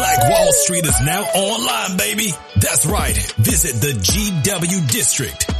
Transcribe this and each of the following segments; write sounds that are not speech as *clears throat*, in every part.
Black Wall Street is now online, baby. That's right. Visit the GW District.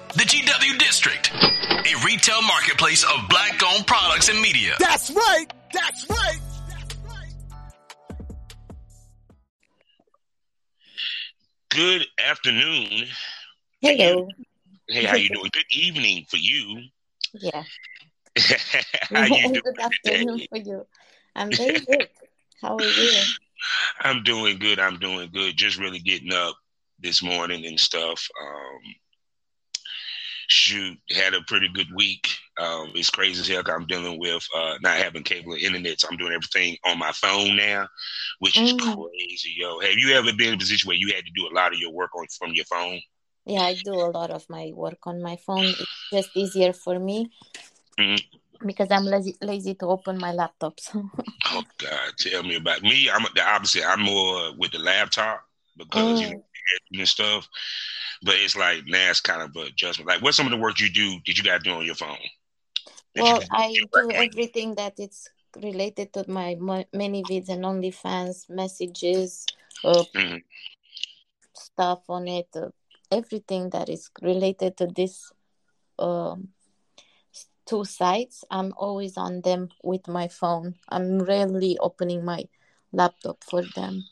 The GW District, a retail marketplace of black owned products and media. That's right. That's right. Good afternoon. Hello. Hey, how you doing? Good evening for you. Yeah. *laughs* how you *laughs* doing Good afternoon today? for you. I'm very good. How are you? *laughs* I'm doing good. I'm doing good. Just really getting up this morning and stuff. Um, shoot, had a pretty good week. Um, it's crazy as hell. I'm dealing with uh, not having cable or internet, so I'm doing everything on my phone now, which is Mm. crazy, yo. Have you ever been in a position where you had to do a lot of your work on from your phone? Yeah, I do a lot of my work on my phone. It's just easier for me Mhm. because I'm lazy, lazy to open my laptop. So. Oh God, tell me about me. I'm the opposite. I'm more with the laptop because you Mm. know and stuff. But it's like now it's kind of a adjustment. Like, what's some of the work you do? Did you got to do on your phone? Well, I do everything that it's related to my ManyVids and OnlyFans messages, uh, Mhm. stuff on it, uh, everything that is related to this um, two sites. I'm always on them with my phone. I'm rarely opening my laptop for them.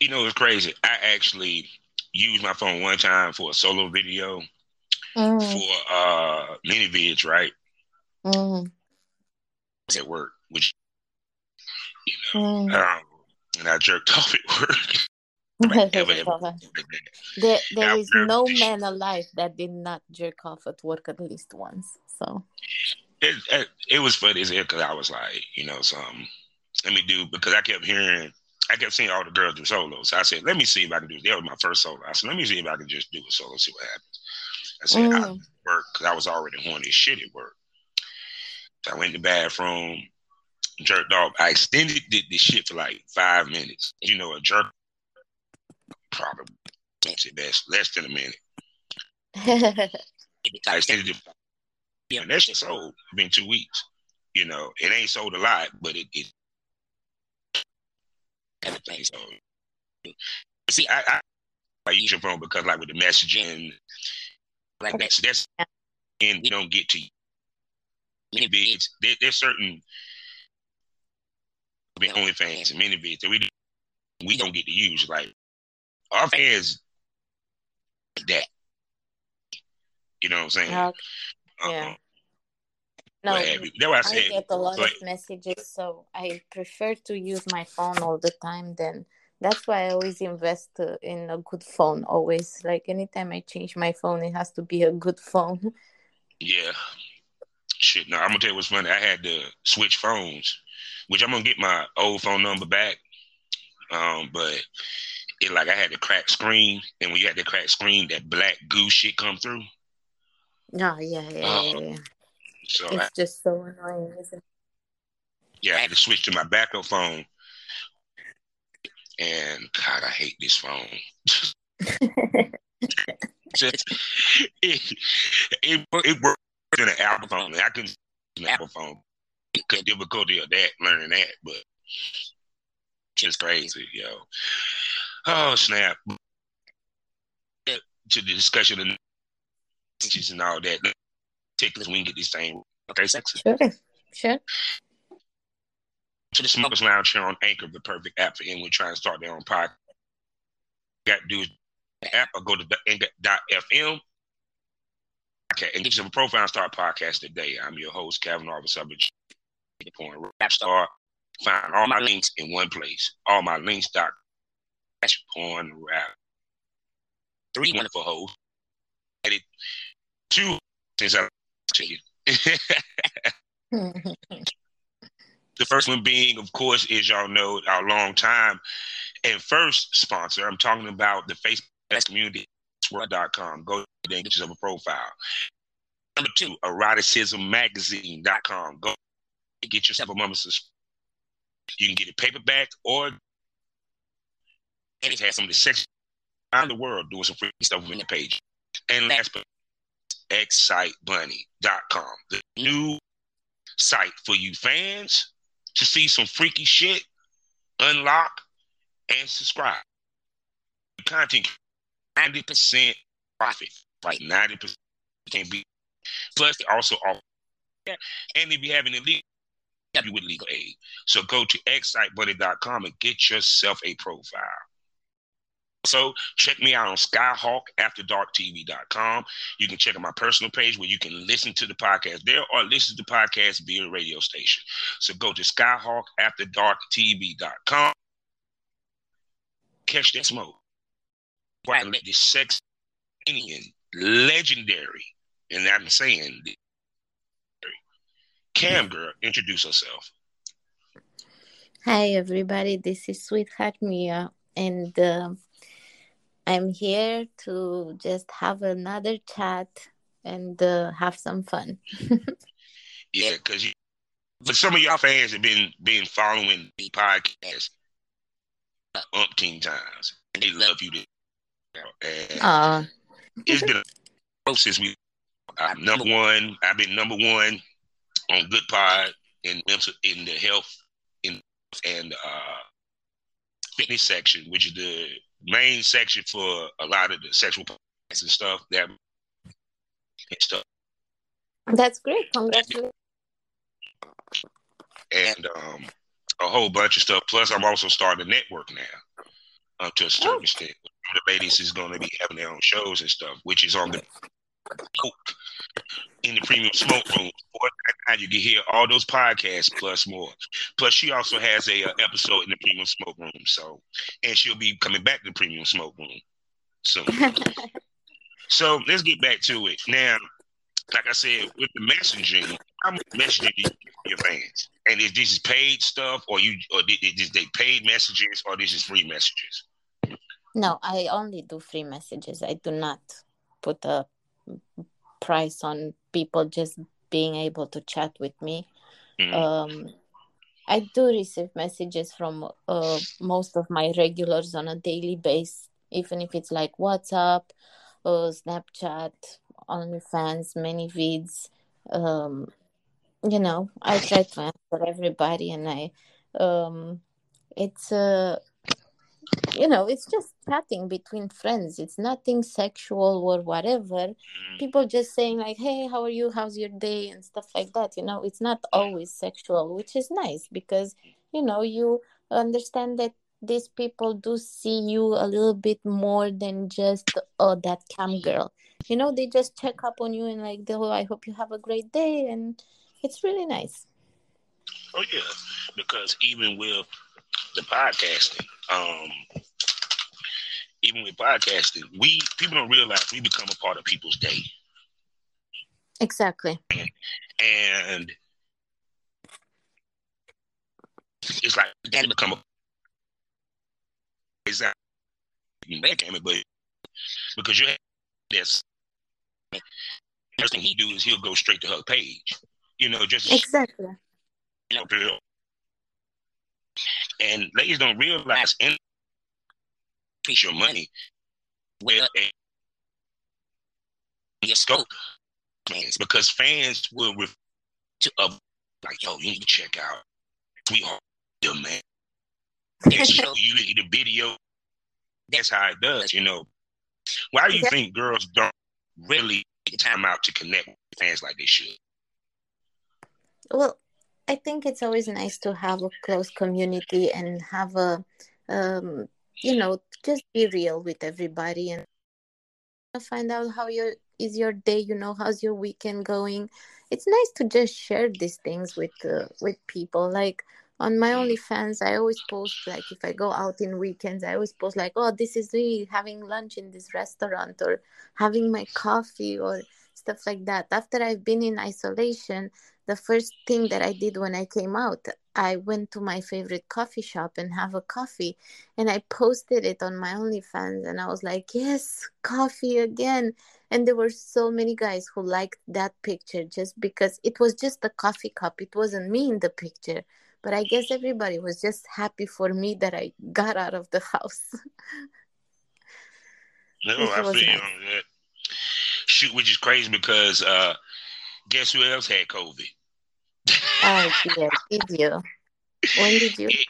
You know, it's crazy. I actually used my phone one time for a solo video Mm, for uh ManyVids, right? mm, at work, which mm. um, and I jerked *laughs* off at work. *laughs* Ever, ever. there, *laughs* there is no man alive that did not jerk off at work at least once. So it, it, it was funny because I was like, you know, some let me do because I kept hearing, I kept seeing all the girls do solos. So I said, let me see if I can do. That was my first solo. I said, let me see if I can just do a solo, see what happens. I said, I Mm. work because I was already horny shit at work. So I went to the bathroom, jerked off. I extended the, the shit for like five minutes. You know, a jerk probably less less than a minute. I *laughs* extended it. Yeah, that shit sold. It's been two weeks. You know, it ain't sold a lot, but it it sold. See, I, I I use your phone because like with the messaging, like that. So that's and we don't get to many vids. There, there's certain only OnlyFans and ManyVids that we we don't get to use. Like our fans, that you know what I'm saying? Okay, Uh-uh. yeah. No, What have. That's why I I get a lot like- of messages, so I prefer to use my phone all the time. Then that's why I always invest uh, in a good phone. Always, like anytime I change my phone, it has to be a good phone. *laughs* Yeah. Shit, no, I'm gonna tell you what's funny. I had to switch phones, which I'm gonna get my old phone number back. Um, but it like I had to crack screen, and when you had to crack screen, that black goo shit come through. Oh yeah, yeah, Oh, yeah. yeah. So I, It's just so annoying, isn't it? yeah, I had to switch to my backup phone. And God, I hate this phone. it? *laughs* Just, it, it, it works in an Apple phone. I can an Apple phone. Because difficulty of that, learning that, but just crazy, yo. Oh snap! To the discussion of and all that, take this. We can get this thing okay. Sexy. sure, sure. To the Smokers Lounge here on Anchor, the perfect app for anyone trying to start their own podcast. got to do is the app or go to anchor.fm. Okay, and get yourself a profile and start podcast today. I'm your host, Kevin Arvis Subbage, porn rap star. Find all my links in one place. All my links dot porn rap. Three wonderful hosts. Two since I to you. *laughs* the first one being, of course, is y'all know our long time and first sponsor. I'm talking about the Facebook community com. Go there and get yourself a profile. Number two, eroticismmagazine.com. Go get yourself a monthly subscription. You can get it paperback or and it has some of the section around the world doing some free stuff on the page. And last but excitebunny.com, the new site for you fans to see some freaky shit, unlock, and subscribe. Content 90% profit, like 90% can be. Plus, they also offer, and if you have any legal, help you with legal aid. So go to excitebunny.com and get yourself a profile. So check me out on skyhawkafterdarktv.com. You can check out my personal page where you can listen to the podcast there or listen to the podcast via radio station. So go to skyhawkafterdarktv.com. Catch that smoke. Why let this sex Indian legendary, and I'm saying Cam girl introduce herself. Hi everybody, this is Sweetheart Mia and uh, I'm here to just have another chat and uh, have some fun. *laughs* yeah, because you, but some of y'all fans have been been following the podcast umpteen times, and they love you. To, and uh. it's been a since we I'm number one. I've been number one on Good Pod in in the health in and uh, fitness section, which is the main section for a lot of the sexual and stuff that and stuff. That's great. Congratulations. And um, a whole bunch of stuff. Plus, I'm also starting a network now, uh, to a certain oh. extent. The ladies is going to be having their own shows and stuff, which is on the in the premium smoke room. You can hear all those podcasts plus more. Plus, she also has a uh, episode in the premium smoke room. So, and she'll be coming back to the premium smoke room soon. *laughs* so let's get back to it now. Like I said, with the messaging, how much messaging do you your fans? And is this is paid stuff, or you, or is they paid messages, or this is free messages? No, I only do free messages. I do not put a price on people just being able to chat with me. Mm. Um, I do receive messages from uh, most of my regulars on a daily basis, even if it's like WhatsApp, uh, Snapchat, OnlyFans, ManyVids. Um, you know, I try to answer everybody, and I, um, it's uh, you know it's just chatting between friends. It's nothing sexual or whatever. Mm-hmm. people just saying like hey how are you? How's your day? and stuff like that you know? It's not always sexual which is nice because you know you understand that these people do see you a little bit more than just oh that cam girl. You know they just check up on you and like oh i hope you have a great day. And it's really nice. Oh yeah. Because even with the podcasting. Um, even with podcasting, we people don't realize we become a part of people's day. Exactly. And, and it's like that become a exactly but because you have this first thing he do is he'll go straight to her page. You know, just exactly. You know, and ladies don't realize in your money where your scope fans because fans will refer to uh, like yo you need to check out sweetheart your man. *laughs* And show you the video. That's how it does you know. Why do you think girls don't really take time out to connect with fans like they should? Well I think it's always nice to have a close community and have a um, you know just be real with everybody and find out how your is your day you know how's your weekend going. It's nice to just share these things with uh, with people. Like on my OnlyFans, I always post like if I go out in weekends, I always post like, oh, this is me having lunch in this restaurant or having my coffee or stuff like that. After I've been in isolation, the first thing that I did when I came out, I went to my favorite coffee shop and have a coffee and I posted it on my OnlyFans and I was like, yes, coffee again. And there were so many guys who liked that picture just because it was just a coffee cup. It wasn't me in the picture but I guess everybody was just happy for me that I got out of the *laughs* house. no, I feel nice. you on that. Shoot, which is crazy because uh, guess who else had COVID? Oh, yeah, did you? When did you? It,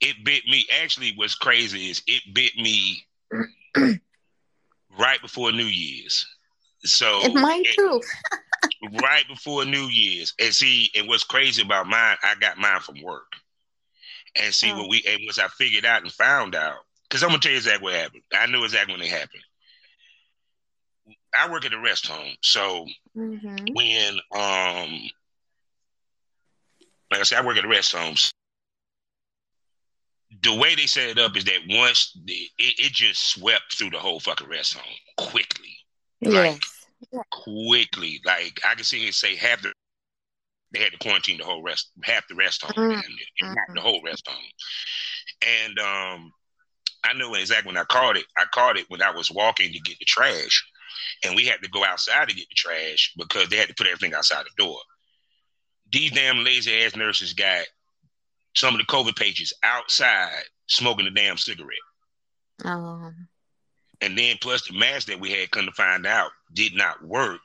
it bit me. Actually, what's crazy is it bit me *clears throat* right before New Year's. So and mine too. *laughs* *laughs* right before New Year's. And see, and what's crazy about mine, I got mine from work. And see oh. what we and once I figured out and found out, because I'm gonna tell you exactly what happened. I knew exactly when it happened. I work at a rest home, so mm-hmm. when um, like I said, I work at rest homes. The way they set it up is that once the, it, it just swept through the whole fucking rest home quickly. Yes. Like, quickly. Like I can see it say half the they had to quarantine the whole rest half the rest home mm-hmm. not the whole rest home. And um I knew exactly when I caught it. I caught it when I was walking to get the trash. And we had to go outside to get the trash because they had to put everything outside the door. These damn lazy ass nurses got some of the COVID patients outside smoking a damn cigarette. Oh. And then plus the mask that we had come to find out did not work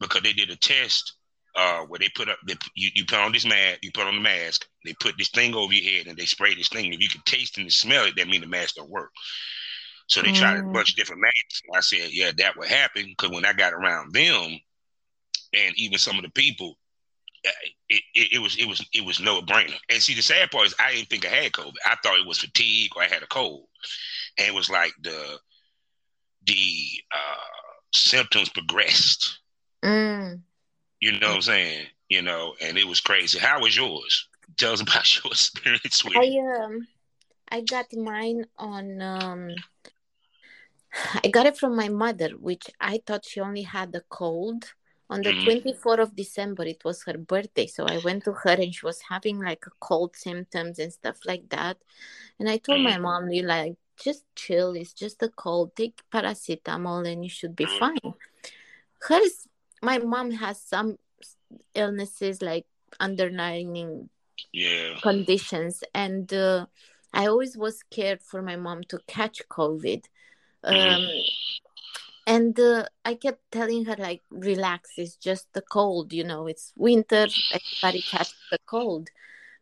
because they did a test uh, where they put up they, you, you put on this mask, you put on the mask, they put this thing over your head and they spray this thing. If you can taste and smell it, that means the mask don't work. So they mm. tried a mm. bunch of different masks. I said, yeah, that would happen because when I got around them, and even some of the people, it, it, it, was it was it was no brainer. And see, the sad part is I didn't think I had COVID. I thought it was fatigue or I had a cold, and it was like the the uh, symptoms progressed. Mm. You know what I'm saying? You know, and it was crazy. How was yours? Tell us about *laughs* your experience with I um I got mine on um I got it from my mother, which I thought she only had a cold. On the mm-hmm. 24th of December, it was her birthday. So I went to her and she was having like a cold symptoms and stuff like that. And I told mm-hmm. my mom, you like, just chill. It's just a cold. Take paracetamol and you should be fine. Hers, my mom has some illnesses like underlying yeah. conditions, and uh, I always was scared for my mom to catch COVID. Mm-hmm. Um, and uh, I kept telling her like, relax. It's just the cold. You know, it's winter. Everybody catches the cold.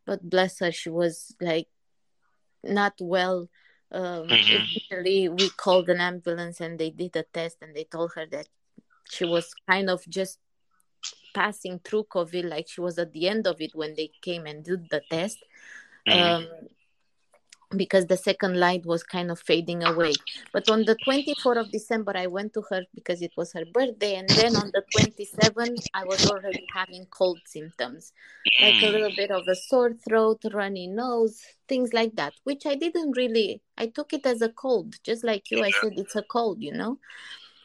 But bless her, she was like not well um, mm-hmm. we called an ambulance and they did a test and they told her that she was kind of just passing through COVID, like she was at the end of it when they came and did the test. Mm-hmm. Um, because the second light was kind of fading away. But on the 24th of December, I went to her because it was her birthday. And then on the 27th, I was already having cold symptoms, like a little bit of a sore throat, runny nose, things like that, which I didn't really, I took it as a cold, just like you. I said it's a cold, you know.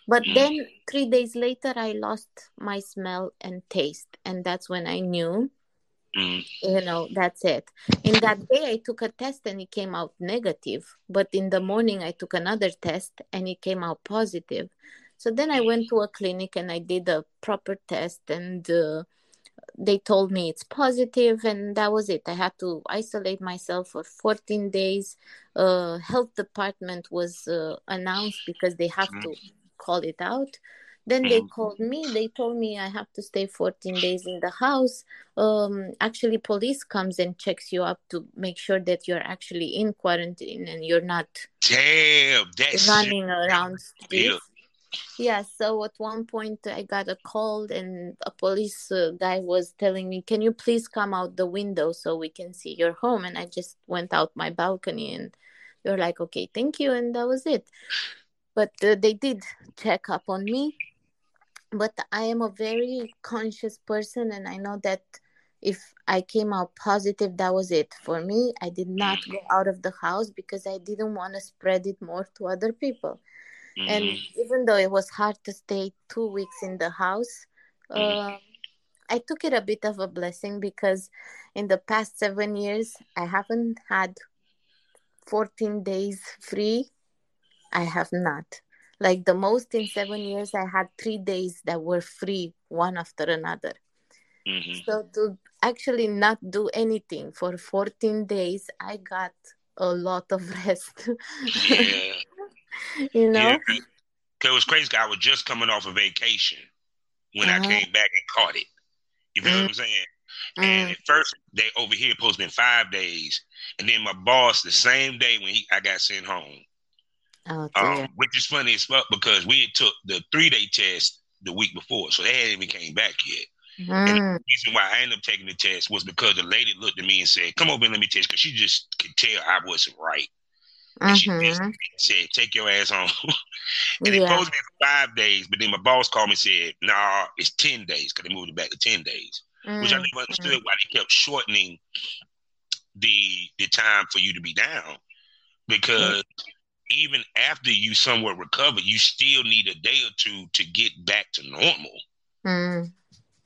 But mm. then three days later, I lost my smell and taste. And that's when I knew Mm. You know, that's it. In that day, I took a test and it came out negative. But in the morning, I took another test and it came out positive. So then I went to a clinic and I did a proper test and uh, they told me it's positive and that was it. I had to isolate myself for 14 days. Uh, health department was uh, announced because they have mm. to call it out. Then they mm. called me. They told me I have to stay 14 days in the house. Um, actually, police comes and checks you up to make sure that you're actually in quarantine and you're not damn that's running around. Yeah. So at one point, I got a call, and a police uh, guy was telling me, "Can you please come out the window so we can see your home?" And I just went out my balcony and you're like okay thank you and that was it but uh, they did check up on me but i am a very conscious person and i know that if i came out positive that was it. For me i did not go out of the house because i didn't want to spread it more to other people. Mm-hmm. and even though it was hard to stay two weeks in the house mm-hmm. uh, i took it a bit of a blessing because in the past seven years i haven't had 14 days free. I have not like the most in seven years i had three days that were free one after another mm-hmm. so to actually not do anything for 14 days i got a lot of *laughs* rest yeah you know yeah, cause it was crazy i was just coming off a vacation when uh-huh. i came back and caught it you feel mm-hmm. what i'm saying and mm. at first, they over here be five days, and then my boss the same day when he I got sent home. Oh, um, which is funny as fuck because we had took the three day test the week before, so they hadn't even came back yet. Mm. And the reason why I ended up taking the test was because the lady looked at me and said, "Come over and let me test," because she just could tell I wasn't right. And mm-hmm. she said, "Take your ass home." *laughs* and yeah. it supposed to be five days, but then my boss called me and said, "Nah, it's ten days because they moved it back to ten days." mm-hmm. which I never understood mm-hmm. why they kept shortening the the time for you to be down because mm-hmm. Even after you somewhat recover, you still need a day or two to get back to normal. Mm.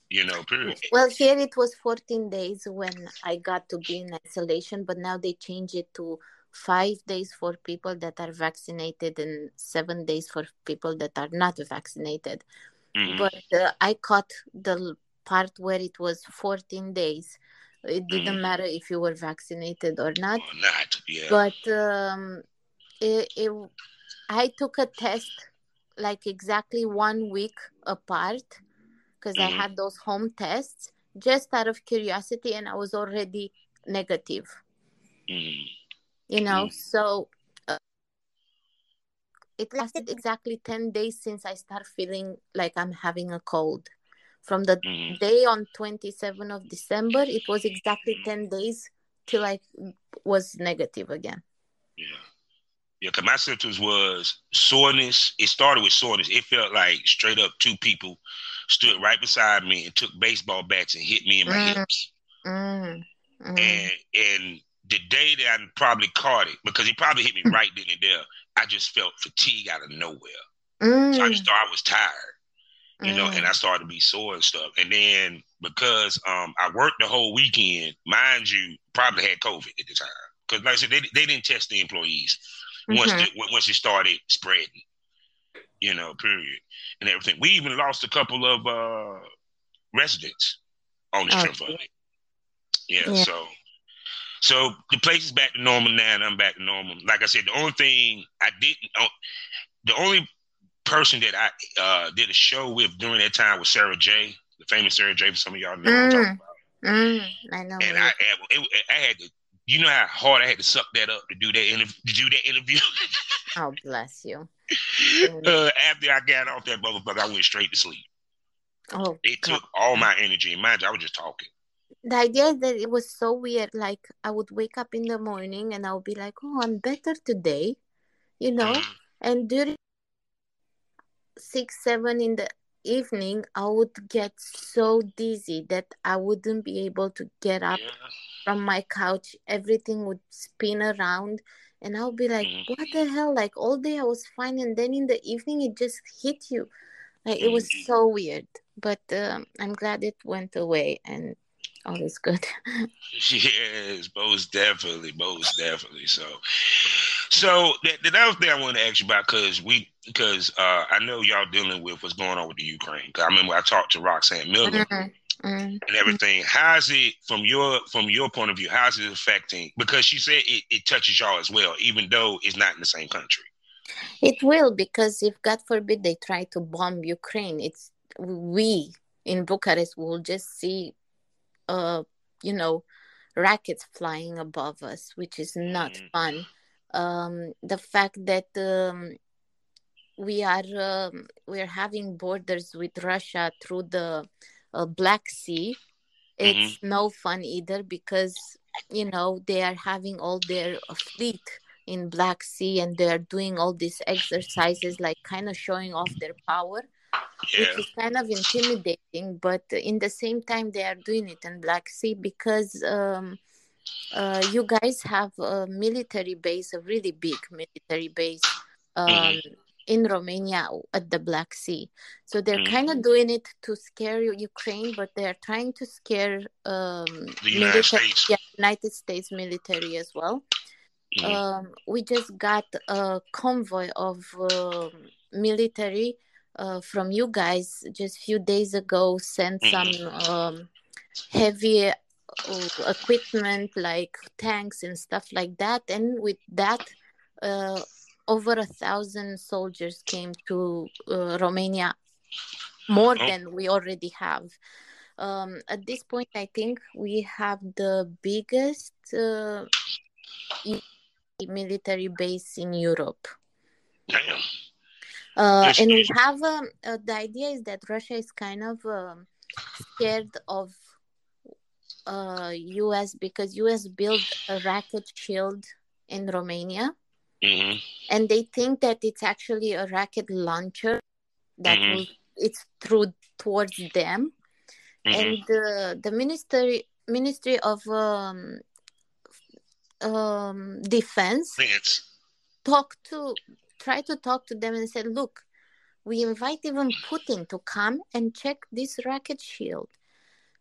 You know, period. Well, here it was 14 days when I got to be in isolation, but now they change it to five days for people that are vaccinated and seven days for people that are not vaccinated. Mm-hmm. But uh, I caught the part where it was 14 days it didn't mm. matter if you were vaccinated or not, or not yeah. but um, it, it, i took a test like exactly one week apart because mm. i mm-hmm. had those home tests just out of curiosity and i was already negative mm. you know mm. so uh, it lasted exactly 10 days since i start feeling like i'm having a cold from the mm-hmm. day on 27 of december it was exactly 10 days till i was negative again yeah yeah because my symptoms was soreness it started with soreness it felt like straight up two people stood right beside me and took baseball bats and hit me in my mm. hips mm. Mm. and and the day that I probably caught it because he probably hit me right then and there, I just felt fatigue out of nowhere. Mm. So I just thought I was tired you mm. know, and I mm. started to be sore and stuff. And then because um, I worked the whole weekend, mind you, probably had COVID at the time. Because like I said, they, they didn't test the employees mm-hmm. once the, once it started spreading, you know, period, and everything. We even lost a couple of uh, residents on the oh, trip of it. Yeah, yeah, so so the place is back to normal now, and I'm back to normal. Like I said, the only thing I didn't, oh, the only person that I uh, did a show with during that time was Sarah J, the famous Sarah J. For some of y'all know mm. I'm talking about. Mm, I know. And I, it, I had to, you know how hard I had to suck that up to do that interview. To do that interview. *laughs* oh, bless you. *laughs* Uh, after I got off that motherfucker, I went straight to sleep. Oh, it God. took all my energy. Mind you, I was just talking. The idea is that it was so weird. Like I would wake up in the morning and I would be like, "Oh, I'm better today," you know. Mm. And during six, seven in the evening, I would get so dizzy that I wouldn't be able to get up yeah. from my couch. Everything would spin around, and I'll be like, mm-hmm. "What the hell?" Like all day I was fine, and then in the evening it just hit you. Like it was mm-hmm. so weird, but um, I'm glad it went away, and all is good. *laughs* *laughs* yes, most definitely, most definitely. So, so the, the other thing I want to ask you about because we because uh, I know y'all dealing with what's going on with the Ukraine. Cause I remember I talked to Roxanne Miller mm-hmm. mm-hmm. and everything. How's it from your from your point of view? How's it affecting? Because she said it, it touches y'all as well, even though it's not in the same country. It will because if God forbid they try to bomb Ukraine, it's we in Bucharest will just see uh, you know, rackets flying above us, which is not mm. fun. Um, the fact that um, we are um, we are having borders with Russia through the uh, Black Sea, it's mm-hmm. no fun either because you know they are having all their fleet in Black Sea and they're doing all these exercises, like kind of showing off their power, Yeah. which is kind of intimidating. But in the same time, they are doing it in Black Sea because um, uh, you guys have a military base, a really big military base. Um, Mhm. In Romania at the Black Sea, so they're Mhm. kind of doing it to scare Ukraine, but they're trying to scare um, The United States. yeah, United States military as well. Mhm. Um, we just got a convoy of um military uh, from you guys just a few days ago. Sent Mhm. some um, heavy uh, equipment like tanks and stuff like that, and with that, uh, over a thousand soldiers came to uh, Romania, more Oh. than we already have. Um, at this point, I think we have the biggest uh, military base in Europe. Uh, and we have um, uh, the idea is that Russia is kind of um, scared of uh, US because US built a rocket shield in Romania, hmm and they think that it's actually a rocket launcher that Mhm. will it's through towards them. hmm and the the ministry ministry of um, um, defense talk to try to talk to them and said look we invite even putin to come and check this rocket shield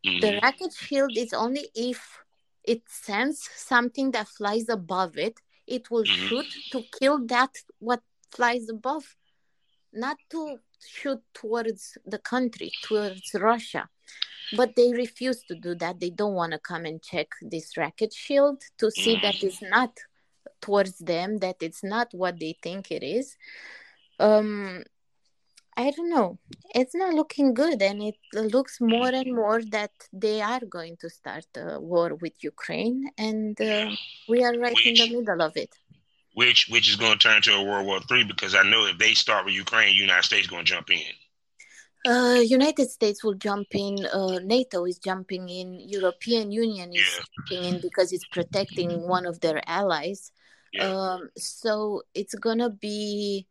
Mhm. the rocket shield is only if it sends something that flies above it. It will Mhm. shoot to kill that what flies above not to shoot towards the country towards russia. But they refuse to do that. They don't want to come and check this rocket shield to see that it's not towards them that it's not what they think it is. Um i don't know it's not looking good and it looks more and more that they are going to start a war with ukraine and uh, we are right in the middle of it which which is going to turn to a World War Three because I know if they start with Ukraine, United States going to jump in. uh, united states will jump in uh, nato is jumping in european union is Yeah. jumping in because it's protecting one of their allies Yeah. Um, so it's gonna be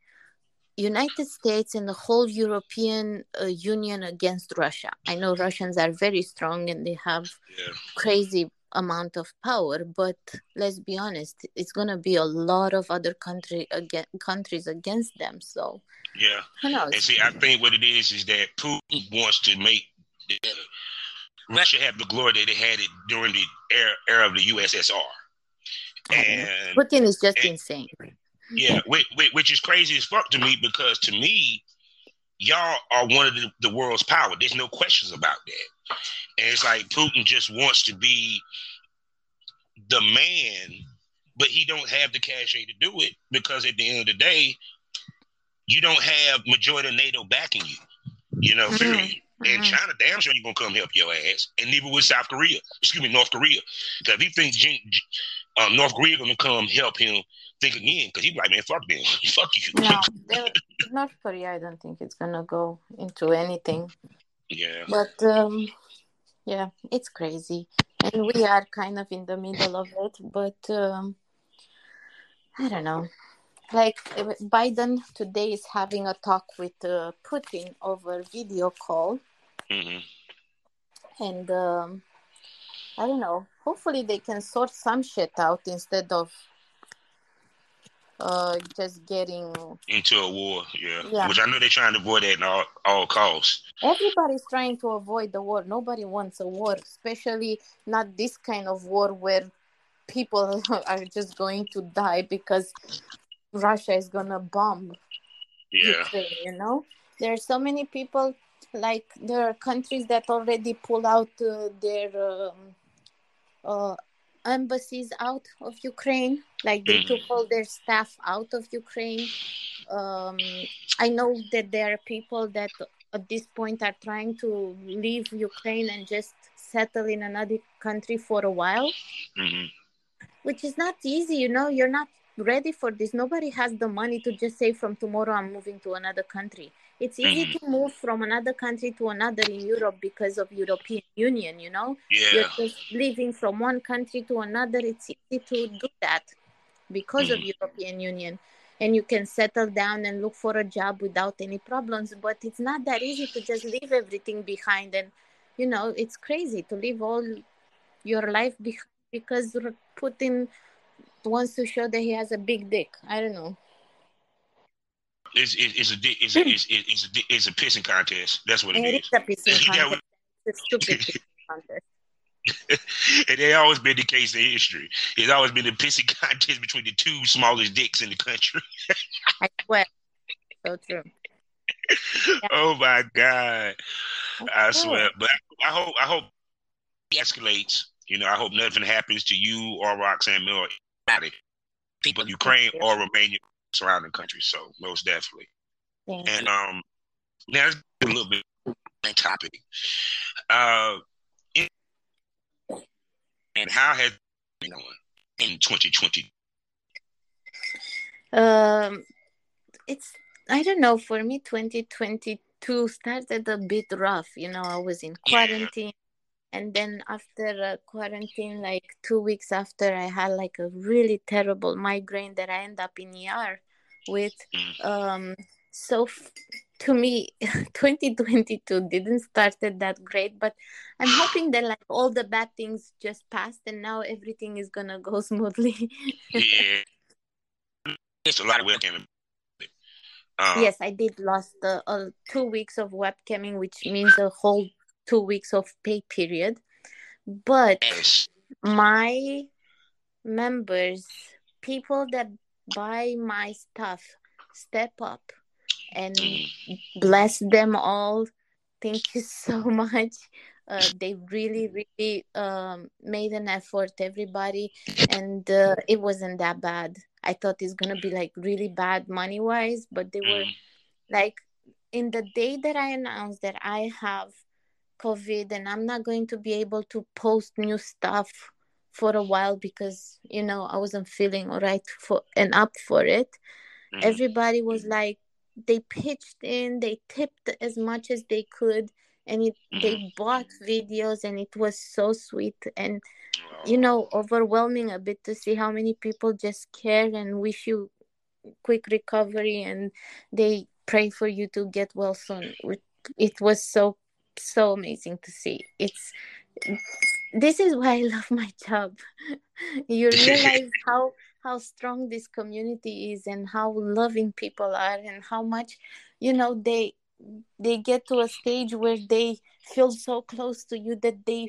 United States and the whole European uh, Union against Russia. I know Russians are very strong and they have yeah. crazy amount of power, but let's be honest, it's gonna be a lot of other country again countries against them. So Yeah. who knows? And see, I think what it is is that Putin wants to make Russia have the glory that they had it during the era, era of the USSR. And Putin is just and- insane. Yeah, which, which is crazy as fuck to me because to me, y'all are one of the, the world's power. There's no questions about that. And it's like Putin just wants to be the man, but he don't have the cachet to do it because at the end of the day, you don't have majority of NATO backing you. You know, Mhm. period. And Mhm. China damn sure you gonna come help your ass, and neither with South Korea. Excuse me, North Korea. Because if he thinks um, North Korea gonna come help him, think again. Because he be like, man, fuck them, *laughs* fuck you. No, *laughs* North Korea, I don't think it's gonna go into anything. yeah, But um, yeah, it's crazy, and we are kind of in the middle of it. But um, I don't know. Like Biden today is having a talk with uh, Putin over video call, hmm and um, I don't know. Hopefully, they can sort some shit out instead of uh, just getting into a war. Yeah. Yeah. which I know they're trying to avoid that at all, all costs. Everybody's trying to avoid the war. Nobody wants a war, especially not this kind of war where people *laughs* are just going to die because Russia is gonna bomb Yeah, Ukraine. You know, there are so many people. Like there are countries that already pull out uh, their um, uh, embassies out of Ukraine. Like they Mhm. took all their staff out of Ukraine. Um, I know that there are people that at this point are trying to leave Ukraine and just settle in another country for a while, hmm which is not easy. You know, you're not ready for this. Nobody has the money to just say from tomorrow I'm moving to another country. It's easy Mhm. to move from another country to another in Europe because of European Union. You know, yeah, you're just living from one country to another. It's easy to do that. because Mhm. of European Union and you can settle down and look for a job without any problems but it's not that easy to just leave everything behind and you know it's crazy to leave all your life behind because Putin wants to show that he has a big dick. I don't know. It's, it's, it's a di- it's a, hmm. it's, it's a it's a pissing contest. That's what it It is. is a pissing Yeah, contest. It's a stupid *laughs* pissing contest. *laughs* and they always been the case in history. It's always been a pissing *laughs* contest between the two smallest dicks in the country. I swear. So true. oh my god! I swear, swear. but I hope I hope it escalates. You know, I hope nothing happens to you or Roxanne Miller, people in Ukraine or Romania, surrounding countries. So most definitely. Thank And you. um, now a little bit topic. Uh, in- and how has been going in 2020? Um, it's I don't know. For me, 2022 started a bit rough. You know, I was in quarantine, and then after uh, quarantine, like two weeks after, I had like a really terrible migraine that I end up in ER with. Mm. Um, so f- to me, *laughs* 2022 didn't started that great, but I'm hoping that like all the bad things just passed, and now everything is gonna go *laughs* smoothly. Yeah, it's a lot of webcam. Um, yes i did lost uh, uh, two weeks of webcamming which means a whole two weeks of pay period. But my members people that buy my stuff step up and bless them all. Thank you *laughs* so much. Uh, they really really um, made an effort everybody. And uh, it wasn't that bad. I thought it's gonna be like really bad money wise but they were Mm. like in the day that I announced that I have COVID and I'm not going to be able to post new stuff for a while because you know I wasn't feeling all right for and up for it. Mhm. Everybody was like they pitched in, they tipped as much as they could and it they bought videos and it was so sweet and you know overwhelming a bit to see how many people just care and wish you quick recovery and they pray for you to get well soon it was so so amazing to see. It's this is why i love my job. *laughs* You *laughs* realize how how strong this community is and how loving people are and how much you know they they get to a stage where they feel so close to you that they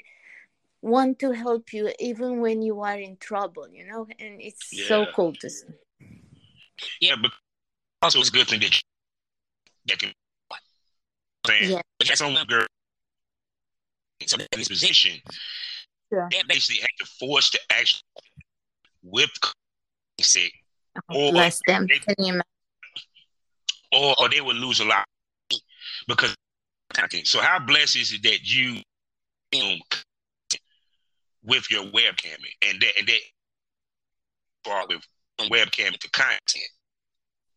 want to help you even when you are in trouble you know? And it's so cool to see. Yeah, but also it's a good thing that you, that can. Saying, Yeah. but that's on one girl. So in this position, Yeah. they basically had to force the action whip sick, oh, Or- bless them they- Can you imagine? or or they would lose a lot because. So how blessed is it that you film with your webcam and that and that far with webcam to content?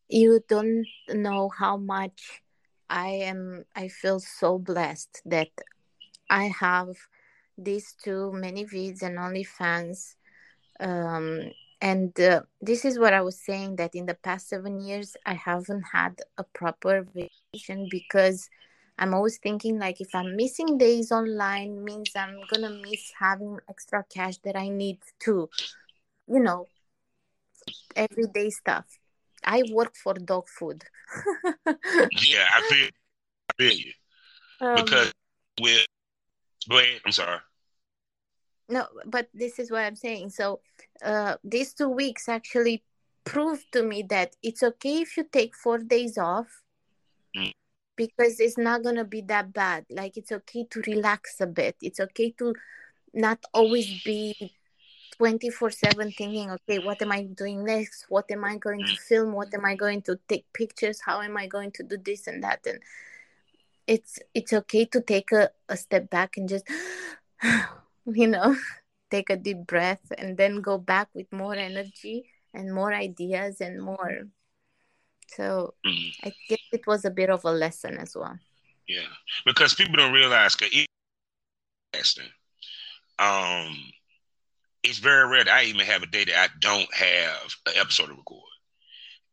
you don't know how much i am i feel so blessed that i have these two ManyVids and OnlyFans. Um, and uh, this is what I was saying that in the past seven years, I haven't had a proper vacation because I'm always thinking like if I'm missing days online means I'm gonna miss having extra cash that I need to, you know, everyday stuff. I work for dog food. *laughs* Yeah, I feel, I feel you Um, because with. I'm sorry. no but this is what i'm saying so uh these two weeks actually proved to me that it's okay if you take four days off Mm. because it's not gonna be that bad like it's okay to relax a bit it's okay to not always be 24 7 thinking okay what am i doing next? What am i going to film? What am i going to take pictures? How am i going to do this and that? And it's it's okay to take a, a step back and just *sighs* you know *laughs* take a deep breath and then go back with more energy and more ideas and more. So Mhm. i guess it was a bit of a lesson as well. Yeah, because people don't realize, um, it's very rare that I even have a day that I don't have an episode to record.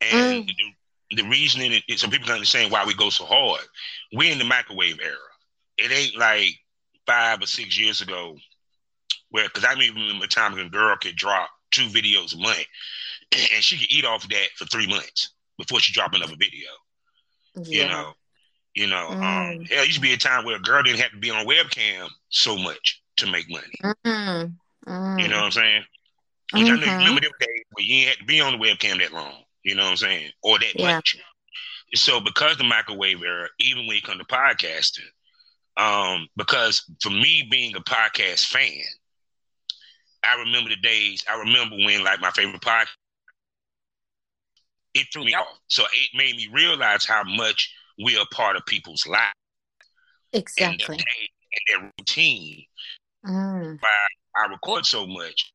And mm. the, the reasoning is so people can understand why we go so hard. We're in the microwave era. It ain't like five or six years ago where because I remember a time when a girl could drop two videos a month *clears throat* and she could eat off of that for three months before she dropped another video. Yeah. You know, you know, um, mm. um, hell, used to be a time where a girl didn't have to be on webcam so much to make money. Mm. Mm. You know what I'm saying? Which mm-hmm. I remember them days where you had to be on the webcam that long. You know what I'm saying? Or that yeah. much. So because the microwave era, even when you come to podcasting, um, because for me being a podcast fan, I remember the days. I remember when like my favorite podcast, it threw me off. So it made me realize how much we are part of people's lives. Exactly. And their, and their routine. Mm. Why I record so much.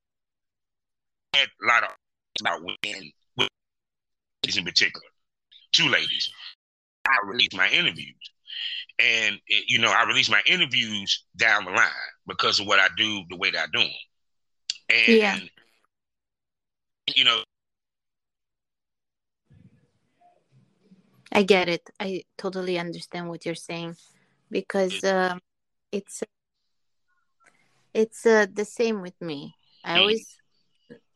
I had a lot of about women, ladies in particular, two ladies. I released my interviews. And, it, you know, I release my interviews down the line because of what I do, the way that I do them. And, yeah. you know, I get it. I totally understand what you're saying because um, it's it's uh, the same with me. I mm. always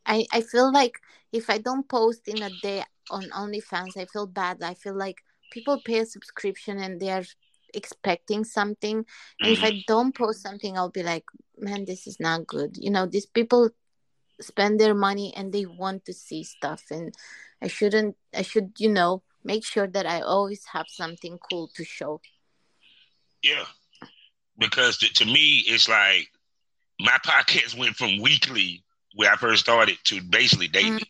I I feel like if I don't post in a day on OnlyFans, I feel bad. I feel like people pay a subscription and they are expecting something and if i mm-hmm. don't post something i'll be like man this is not good you know these people spend their money and they want to see stuff and i shouldn't i should you know make sure that i always have something cool to show yeah because to me it's like my podcast went from weekly where i first started to basically daily mm-hmm.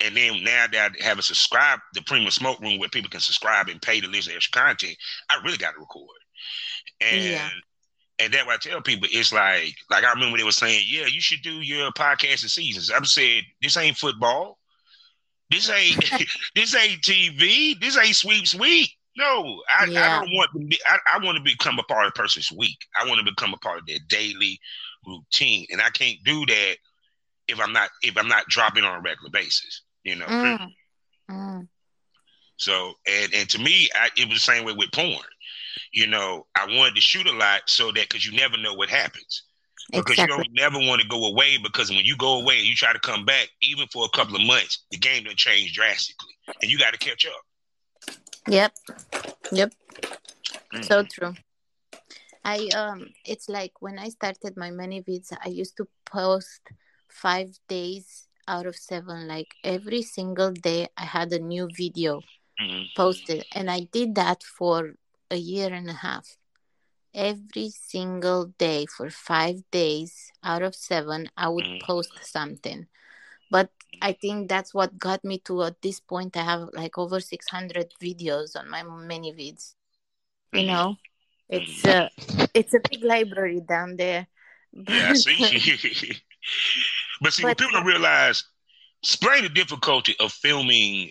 And then now that I have a subscribe the premium smoke room where people can subscribe and pay to listen to extra content, I really got to record. And yeah. and that's why I tell people it's like like I remember they were saying, yeah, you should do your podcast in seasons. I'm saying this ain't football. This ain't *laughs* *laughs* this ain't TV. This ain't sweep sweep. No, I, yeah. I don't want to be. I, I want to become a part of a person's week. I want to become a part of their daily routine, and I can't do that if I'm not if I'm not dropping on a regular basis you know. Mm. Mm. So and and to me, I, it was the same way with porn. You know, I wanted to shoot a lot so that because you never know what happens. Because exactly. you don't never want to go away because when you go away and you try to come back, even for a couple of months, the game done changed drastically, and you got to catch up. Yep, yep, mm so true. I um, it's like when I started my ManyVids, I used to post five days out of seven like every single day i had a new video mm-hmm. posted and i did that for a year and a half every single day for five days out of seven i would mm-hmm. post something but i think that's what got me to at this point i have like over 600 videos on my ManyVids, you mm-hmm. know it's a it's a big library down there yeah, see. *laughs* But see, but, what people don't realize, explain the difficulty of filming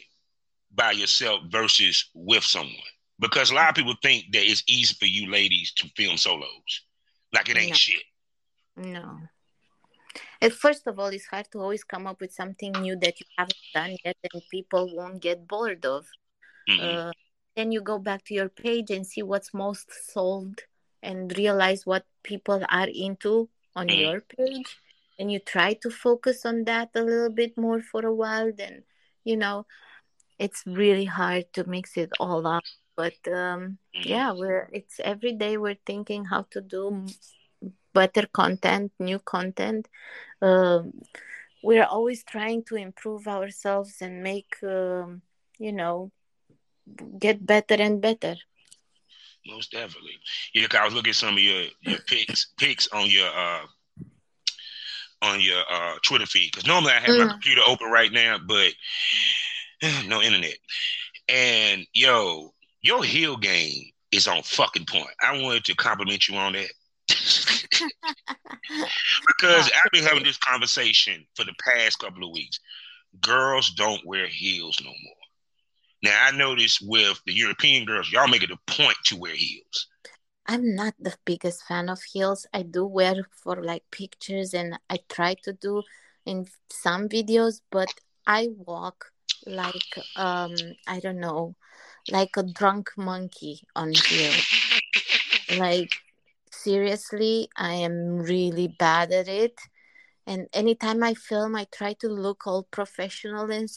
by yourself versus with someone. Because a lot of people think that it's easy for you ladies to film solos. Like it ain't no. shit. No. And first of all, it's hard to always come up with something new that you haven't done yet and people won't get bored of. Mm-hmm. Uh, then you go back to your page and see what's most sold and realize what people are into on mm-hmm. your page and you try to focus on that a little bit more for a while then you know it's really hard to mix it all up but um, mm-hmm. yeah we're it's every day we're thinking how to do better content new content um, we're always trying to improve ourselves and make um, you know get better and better most definitely yeah i was looking at some of your your pics pics on your uh on your uh, Twitter feed because normally I have mm. my computer open right now, but *sighs* no internet. And yo, your heel game is on fucking point. I wanted to compliment you on that. *laughs* because I've been having this conversation for the past couple of weeks. Girls don't wear heels no more. Now I noticed with the European girls, y'all make it a point to wear heels. I'm not the biggest fan of heels. I do wear for like pictures and I try to do in some videos, but I walk like um I don't know, like a drunk monkey on heels. like seriously, I am really bad at it. And anytime I film, I try to look all professional and,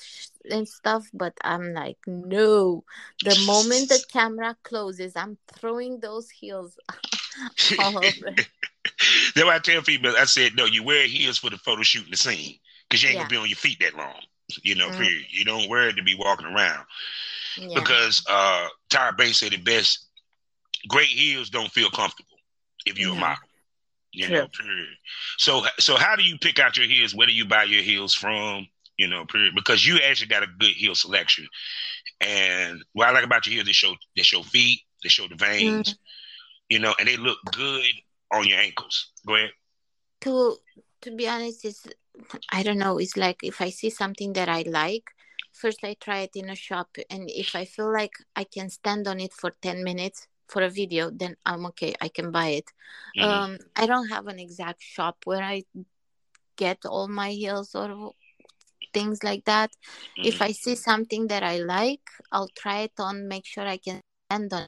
and stuff, but I'm like, no. The moment the camera closes, I'm throwing those heels *laughs* all over. *laughs* That's why I tell people, I said, no, you wear heels for the photo shoot and the scene because you ain't yeah. gonna be on your feet that long. You know, mm-hmm. period. You don't wear it to be walking around. Yeah. Because uh Tyra Banks said it best, great heels don't feel comfortable if you're yeah. a model. You know, period. So so how do you pick out your heels? Where do you buy your heels from? You know, period. Because you actually got a good heel selection. And what I like about your heels, they show they show feet, they show the veins, mm. you know, and they look good on your ankles. Go ahead. To to be honest, it's I don't know. It's like if I see something that I like, first I try it in a shop, and if I feel like I can stand on it for ten minutes for a video, then I'm okay. I can buy it. Mm-hmm. Um, I don't have an exact shop where I get all my heels or things like that. Mm-hmm. If I see something that I like, I'll try it on, make sure I can stand on,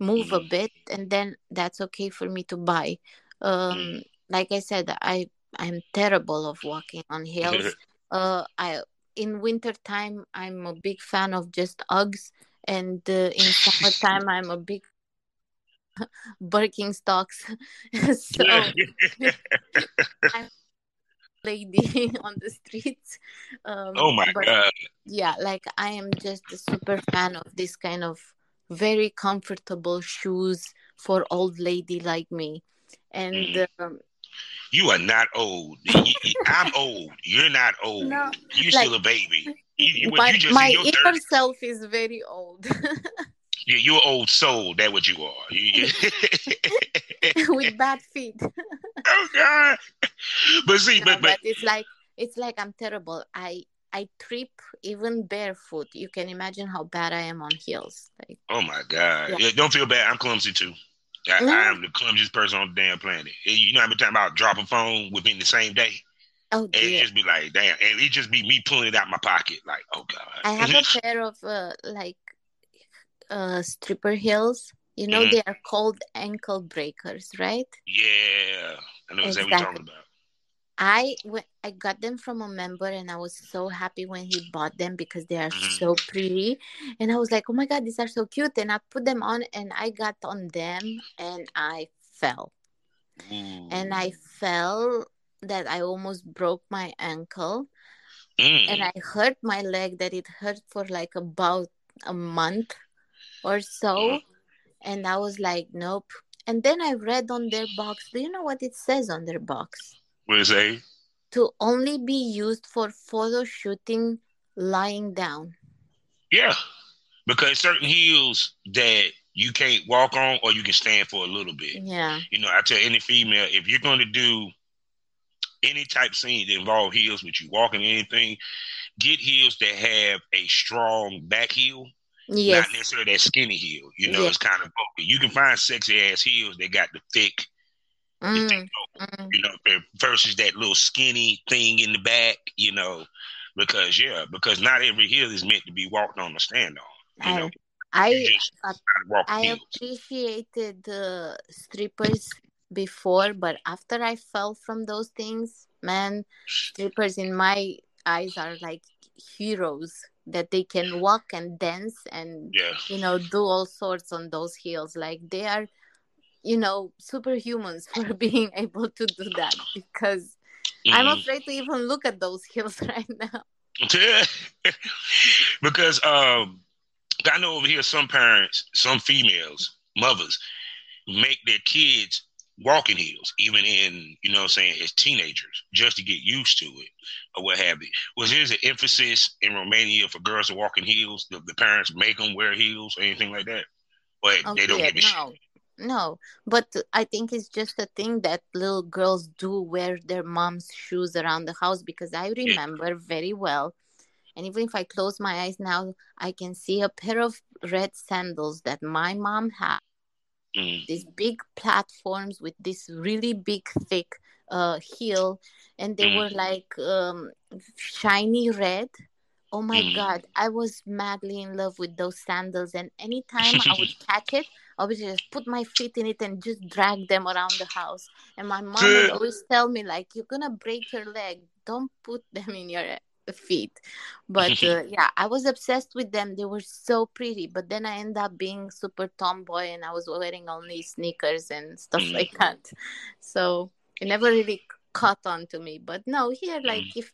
move mm-hmm. a bit, and then that's okay for me to buy. Um, mm-hmm. like I said, I I'm terrible of walking on heels. *laughs* uh, I in wintertime I'm a big fan of just Uggs, and uh, in summertime I'm a big Birkenstocks. *laughs* so *laughs* I'm lady *laughs* on the streets. Um, oh my god! Yeah, like I am just a super fan of this kind of very comfortable shoes for old lady like me, and. Mm. Um, you are not old. I'm old. You're not old. No, You're like, still a baby. You, my, you my inner 30s. self is very old. You, you're old soul. That's what you are. You, *laughs* With bad feet. *laughs* oh God! But see, no, but, but, but it's like it's like I'm terrible. I I trip even barefoot. You can imagine how bad I am on heels. Like, oh my god! Yeah. Yeah, don't feel bad. I'm clumsy too. I, mm-hmm. I, am the clumsiest person on the damn planet. You know, I've been talking about drop a phone within the same day. Oh, dear. And it just be like, damn, and it just be me pulling it out my pocket, like, oh god. I have a *laughs* pair of uh, like uh stripper heels. You know, mm-hmm. they are called ankle breakers, right? Yeah, I know exactly. what you're talking about. I I got them from a member and I was so happy when he bought them because they are mm-hmm. so pretty and I was like oh my god these are so cute and I put them on and I got on them and I fell mm. and I fell that I almost broke my ankle mm. and I hurt my leg that it hurt for like about a month or so and I was like nope and then I read on their box do you know what it says on their box what is a? To only be used for photo shooting lying down. Yeah, because certain heels that you can't walk on or you can stand for a little bit. Yeah. You know, I tell any female if you're going to do any type scene that involve heels with you walking anything, get heels that have a strong back heel. Yes. Not necessarily that skinny heel. You know, it's kind of bulky. You can find sexy ass heels that got the thick Mm, mm. You know, versus that little skinny thing in the back, you know, because yeah, because not every heel is meant to be walked on or stand on. You know, I I, I appreciated the strippers before, but after I fell from those things, man, strippers in my eyes are like heroes that they can walk and dance and yeah. you know do all sorts on those hills like they are you know superhumans *laughs* for being able to do that because mm. i'm mm-hmm. afraid to even look at those *laughs* hills right now *laughs* because um i know over here some parents some females mothers make their kids walking heels even in you know i'm saying as teenagers just to get used to it or what have you was there an emphasis in romania for girls to walk in heels the, the parents make them wear heels or anything like that but oh, they don't yeah, give a no. shit no, but I think it's just a thing that little girls do wear their mom's shoes around the house because I remember very well. And even if I close my eyes now, I can see a pair of red sandals that my mom had. Mm. These big platforms with this really big, thick uh heel and they Mm. were like um shiny red oh my Mm. god i was madly in love with those sandals and anytime i would *laughs* catch it i would just put my feet in it and just drag them around the house and my mom would always tell me like you're gonna break your leg don't put them in your feet but uh, *laughs* yeah i was obsessed with them they were so pretty but then i ended up being super tomboy and i was wearing only sneakers and stuff Mm. like that so it never really caught on to me but no here like Mm. if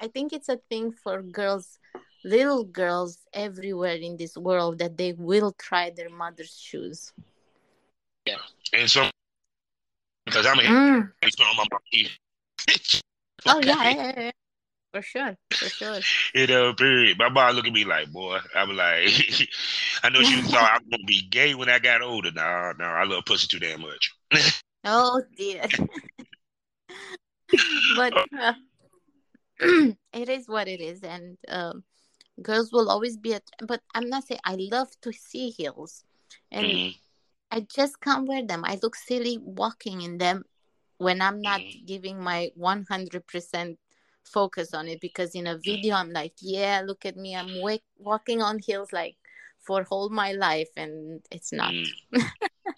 i think it's a thing for girls little girls everywhere in this world that they will try their mother's shoes Yeah. And so, because I'm a Mm. *laughs* on my *laughs* oh yeah, yeah, yeah, yeah. For sure for sure You know, period. My mom look at me like, boy, I'm like, *laughs* I know she thought I'm gonna be gay when I got older. No, no, I love pussy too damn much. *laughs* oh dear *laughs* but uh, *clears throat* it is what it is and um, girls will always be at but i'm not saying i love to see heels and Mhm. i just can't wear them i look silly walking in them when i'm not Mhm. giving my 100% focus on it because in a video i'm like yeah look at me i'm wa- walking on heels like for whole my life and it's not Mm. *laughs*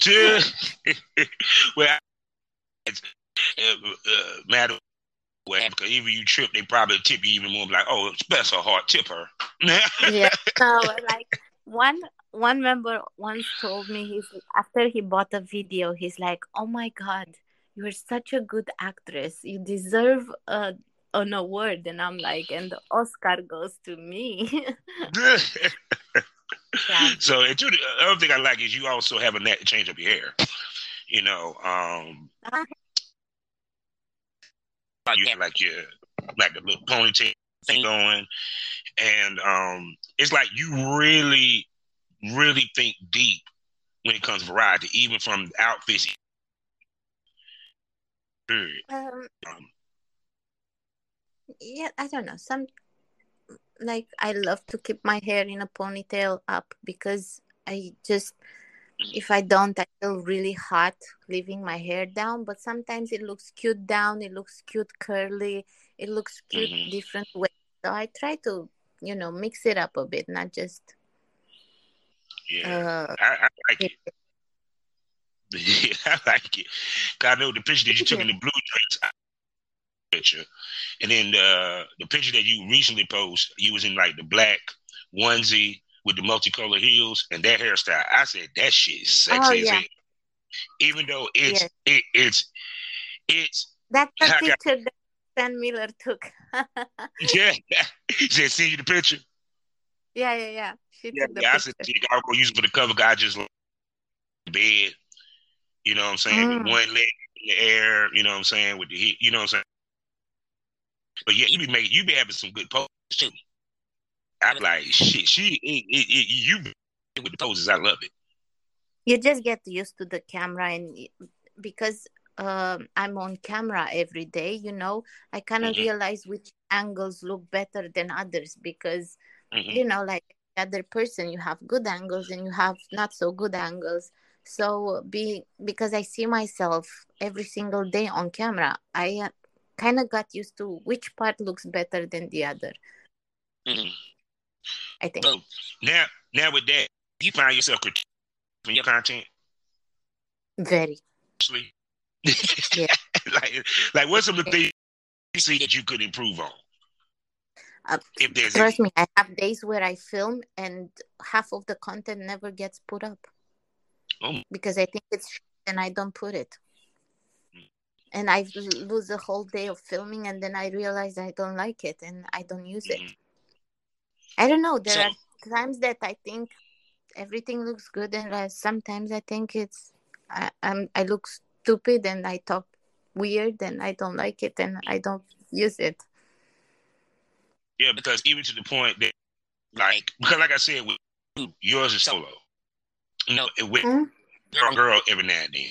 *laughs* Well, it's, uh, uh, matter what happened, because even you trip, they probably tip you even more. Like, oh, her heart, tip her. yeah no like one one member once told me he's after he bought a video he's like oh my god you're such a good actress you deserve a an award and i'm like and the oscar goes to me yeah *laughs* so, and two, the other thing I like is you also have a to change up your hair. You know, um, you have like your like the little ponytail thing going, and um, it's like you really, really think deep when it comes to variety, even from outfits. Um, yeah i don't know some like i love to keep my hair in a ponytail up because i just if i don't i feel really hot leaving my hair down but sometimes it looks cute down it looks cute curly it looks cute Mhm. different ways so i try to you know mix it up a bit not just yeah, uh I, I like it. *laughs* Yeah, I like it. I know the picture that you took in the blue dress I- picture, and then uh, the picture that you recently posted, you was in like the black onesie with the multicolored heels and that hairstyle. I said that shit is sexy Oh, yeah. Even though it's Yes. it, it's it's that's the I got- picture that Stan Miller took *laughs* *laughs* yeah. He said, "See you the picture." yeah yeah yeah she Yeah, took the yeah. I said, "I'm gonna use it for the cover." Guy just in bed. You know what I'm saying? Mm. one leg in the air. You know what I'm saying? With the heat. You know what I'm saying? But yeah, you be making you be having some good poses too. I'm like, shit, she it, it, it, you with the poses. I love it. you just get used to the camera and because um, i'm on camera every day you know i kind of Mhm. realize which angles look better than others because Mhm. you know like the other person you have good angles and you have not so good angles so be because i see myself every single day on camera i kind of got used to which part looks better than the other Mhm. i think So now, now with that, you find yourself critiquing your content. very Actually, *laughs* Yeah. *laughs* like, like what's some of the things you see that you could improve on? uh, If there's trust me i have days where i film and half of the content never gets put up Oh. because i think it's and i don't put it and I lose a whole day of filming and then i realize i don't like it and i don't use it Mhm. i don't know there So- are times that i think everything looks good and uh, sometimes i think it's I, i'm i look stupid and i talk weird and i don't like it and i don't use it Yeah, because even to the point that, like, because like I said, with yours is solo. You know, it with Mm. girl, girl every now and then.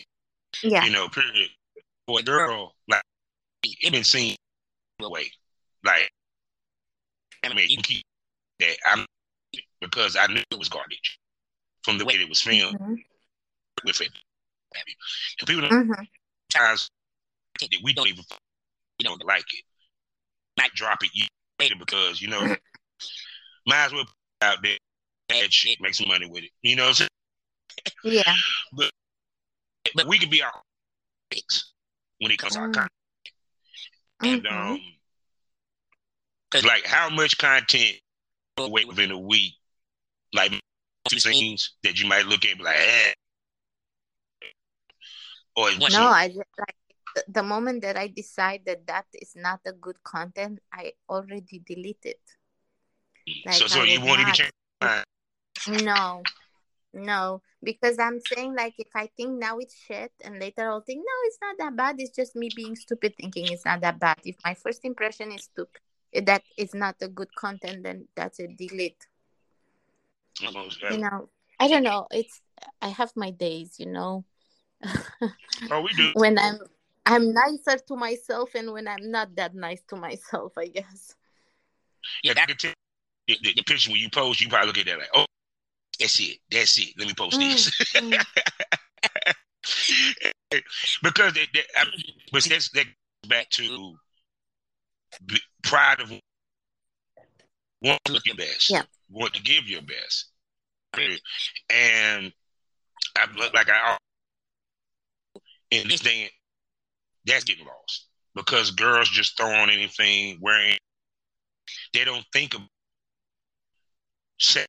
yeah You know, period. For a girl, like, it been seen way. Like, I mean, you keep that. I'm because I knew it was garbage from the way it was filmed Mhm. with it. And people Mhm. times that we don't even you don't like it. Might drop it later because you know might as well put out there bad shit, make some money with it. You know what I'm saying? Yeah. *laughs* But but we can be our when it comes mm. to our content. And mm-hmm. um cause like how much content away within a week, like two scenes that you might look at like eh. Or no, I just, like the moment that I decide that that is not a good content, I already delete it. Like so, so you won't even change. No, no, because I'm saying like if I think now it's shit, and later I'll think no, it's not that bad. It's just me being stupid, thinking it's not that bad. If my first impression is stupid, that it's not a good content, then that's a delete. You know, I don't know. It's I have my days, you know. oh, we do. *laughs* when I'm I'm nicer to myself, and when I'm not that nice to myself, I guess. Yeah, that the, the, the picture when you post, you probably look at that like, oh, that's it. That's it. Let me post mm, this. Mm. *laughs* because they, they, I, but that's that back to pride of want to look your best. Yeah. Want to give your best. And I look like I in this day that's getting lost because girls just throw on anything wearing they don't think of sex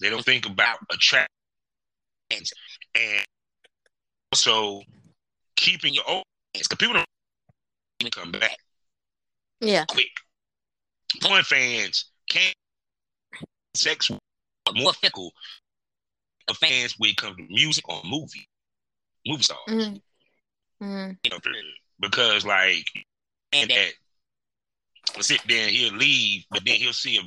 they don't think about attraction and also keeping your own because people don't come back. Yeah. Quick. Porn fans can't sex more fickle of fans when it comes to music or movie. Movie stars. Mm-hmm. Mm-hmm. You know, because like and that sit there he'll leave, but then he'll see a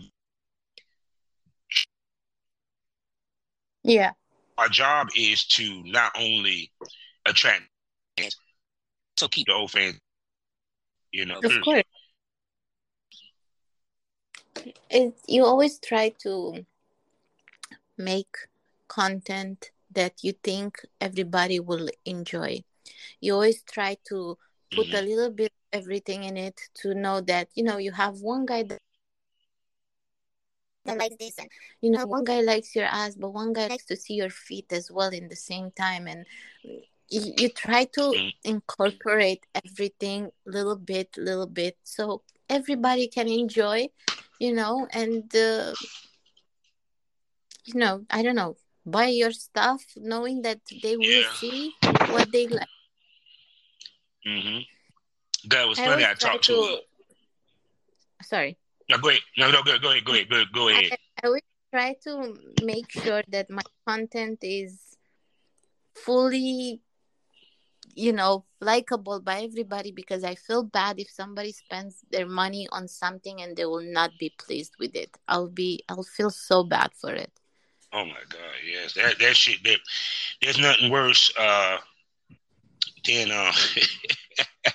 Yeah. Our job is to not only attract fans, so keep the old fans. You know, of course. It, you always try to make content that you think everybody will enjoy. You always try to put mm-hmm. a little bit everything in it to know that you know you have one guy that that likes this and you know one guy likes your ass but one guy likes to see your feet as well in the same time. And you, you try to mm. incorporate everything little bit little bit so everybody can enjoy you know and uh, you know i don't know buy your stuff knowing that they will yeah. see what they like. Mm-hmm. That was funny i, I talked to, to sorry no, go ahead. No, no, go, go ahead. Go ahead. Go, go ahead. I, I will try to make sure that my content is fully, you know, likable by everybody because I feel bad if somebody spends their money on something and they will not be pleased with it. I'll be, I'll feel so bad for it. Oh my god, yes, that that shit. That there's nothing worse uh, than uh, *laughs*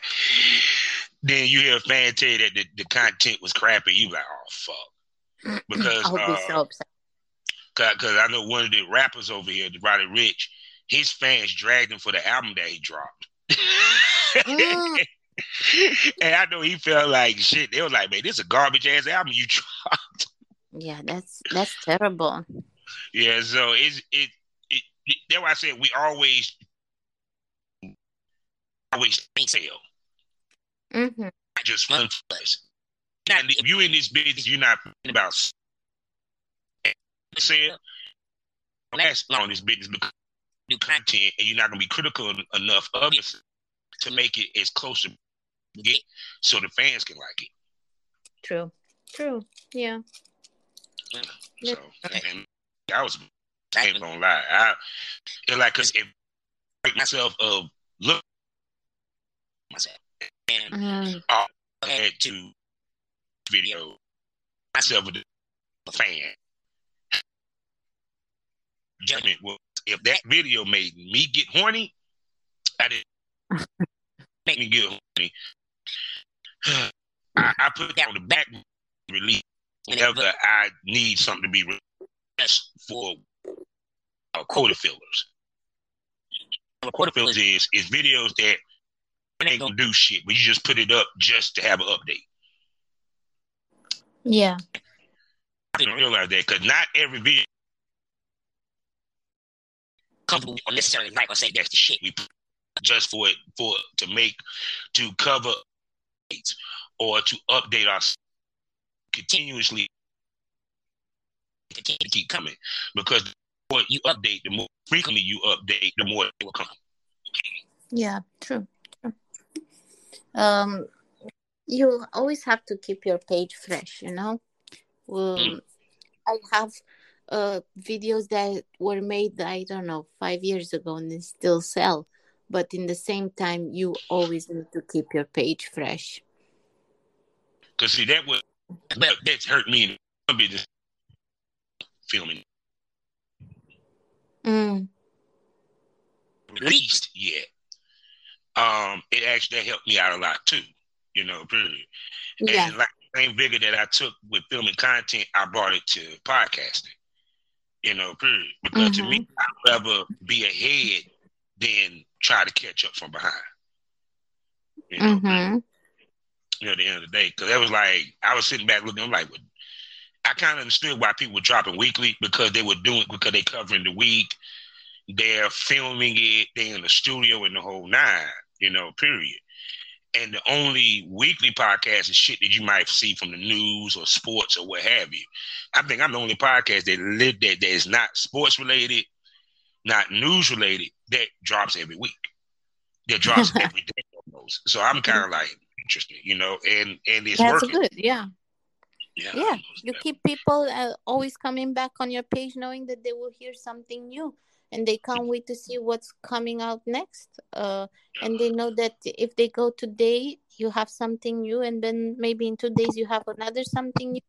then you hear a fan tell you that the, the content was crappy. You like, oh fuck, *clears throat* because be uh, so. Because I know one of the rappers over here, the Roddy Ricch, his fans dragged him for the album that he dropped. mm. *laughs* *laughs* and I know he felt like shit. They were like, man, this is a garbage ass album you *laughs* dropped. Yeah, that's that's terrible. Yeah, so it's it, it, it that's why I said we always always sell. Mm-hmm. I Just one place. And if you in this business, you're not about sale. Last long this business because new content, and you're not gonna be critical enough of it to make it as close to get so the fans can like it. True. True. Yeah. yeah. So and I was I ain't gonna lie. I it's like cause if break myself of look myself and mm-hmm. I had to video myself with a fan. Judgment was if that video made me get horny, I didn't *laughs* make me get horny. *sighs* I, I put that on the back release whenever I need something to be released for uh, quota fillers. Quota fillers is is videos that ain't gonna do shit, but you just put it up just to have an update. Yeah. I didn't realize that because not every video comfortable or necessarily like or say that's the shit. we put just for it for to make to cover or to update us continuously to keep coming because the more you update, the more frequently you update, the more it will come. Yeah, true. Um, you always have to keep your page fresh, you know. Um, Mm. I have uh videos that were made I don't know five years ago and they still sell, but in the same time, you always need to keep your page fresh. Because see that was that, that's hurt me. I'll be just filming Mm. released yet. Um, it actually helped me out a lot too. You know, period. Yeah, And like the same vigor that I took with filming content, I brought it to podcasting. You know, period. Because to me, I'd rather be ahead than try to catch up from behind. You know, mm-hmm. you know, at the end of the day, because that was like I was sitting back looking. I'm like, well, I kind of understood why people were dropping weekly because they were doing because they covering the week, they're filming it, they're in the studio and the whole nine. You know, period. And the only weekly podcast is shit that you might see from the news or sports or what have you. I think I'm the only podcast that live that that is not sports related, not news related, that drops every week. That drops *laughs* every day almost. So I'm kind of like interested, you know, and and it's That's working. good. Yeah, Yeah, yeah. You keep people uh, always coming back on your page, knowing that they will hear something new, and they can't wait to see what's coming out next. Uh, and they know that if they go today, you have something new, and then maybe in two days you have another something new,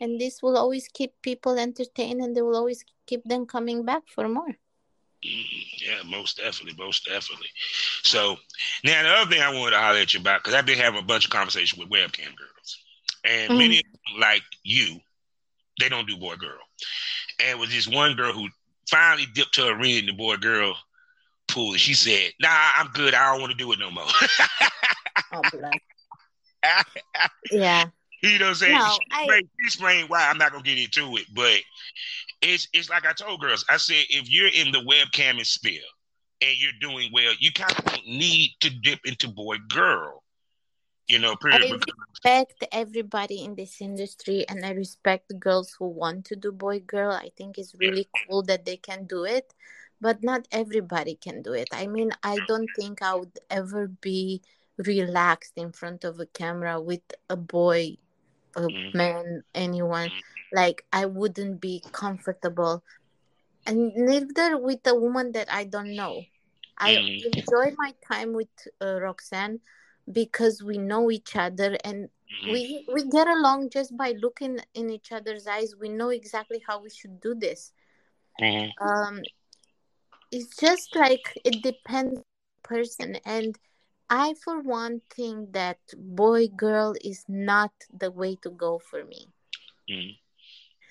and this will always keep people entertained, and they will always keep them coming back for more. Mhm. Yeah, most definitely, most definitely. So now the other thing I wanted to holler at you about because I've been having a bunch of conversations with webcam girls, and Mhm. many of them, like you, they don't do boy girl. And with this one girl who finally dipped her arena in the boy girl pool, and she said, "Nah, I'm good. I don't want to do it no more." Oh. *laughs* Yeah. You know what I'm saying? No, she, I- explained, she explained why. I'm not gonna get into it, but it's it's like I told girls. I said if you're in the webcam and sphere and you're doing well, you kind of don't need to dip into boy girl. You know, period. I respect everybody in this industry and I respect girls who want to do boy girl. I think it's really cool that they can do it, but not everybody can do it. I mean, I don't think I would ever be relaxed in front of a camera with a boy, a Mhm. man, anyone. Mhm. Like, I wouldn't be comfortable. And neither with a woman that I don't know. I Mhm. enjoy my time with uh, Roxanne because we know each other and Mhm. we we get along just by looking in each other's eyes we know exactly how we should do this Mhm. um it's just like it depends on the person and i for one think that boy girl is not the way to go for me Mhm.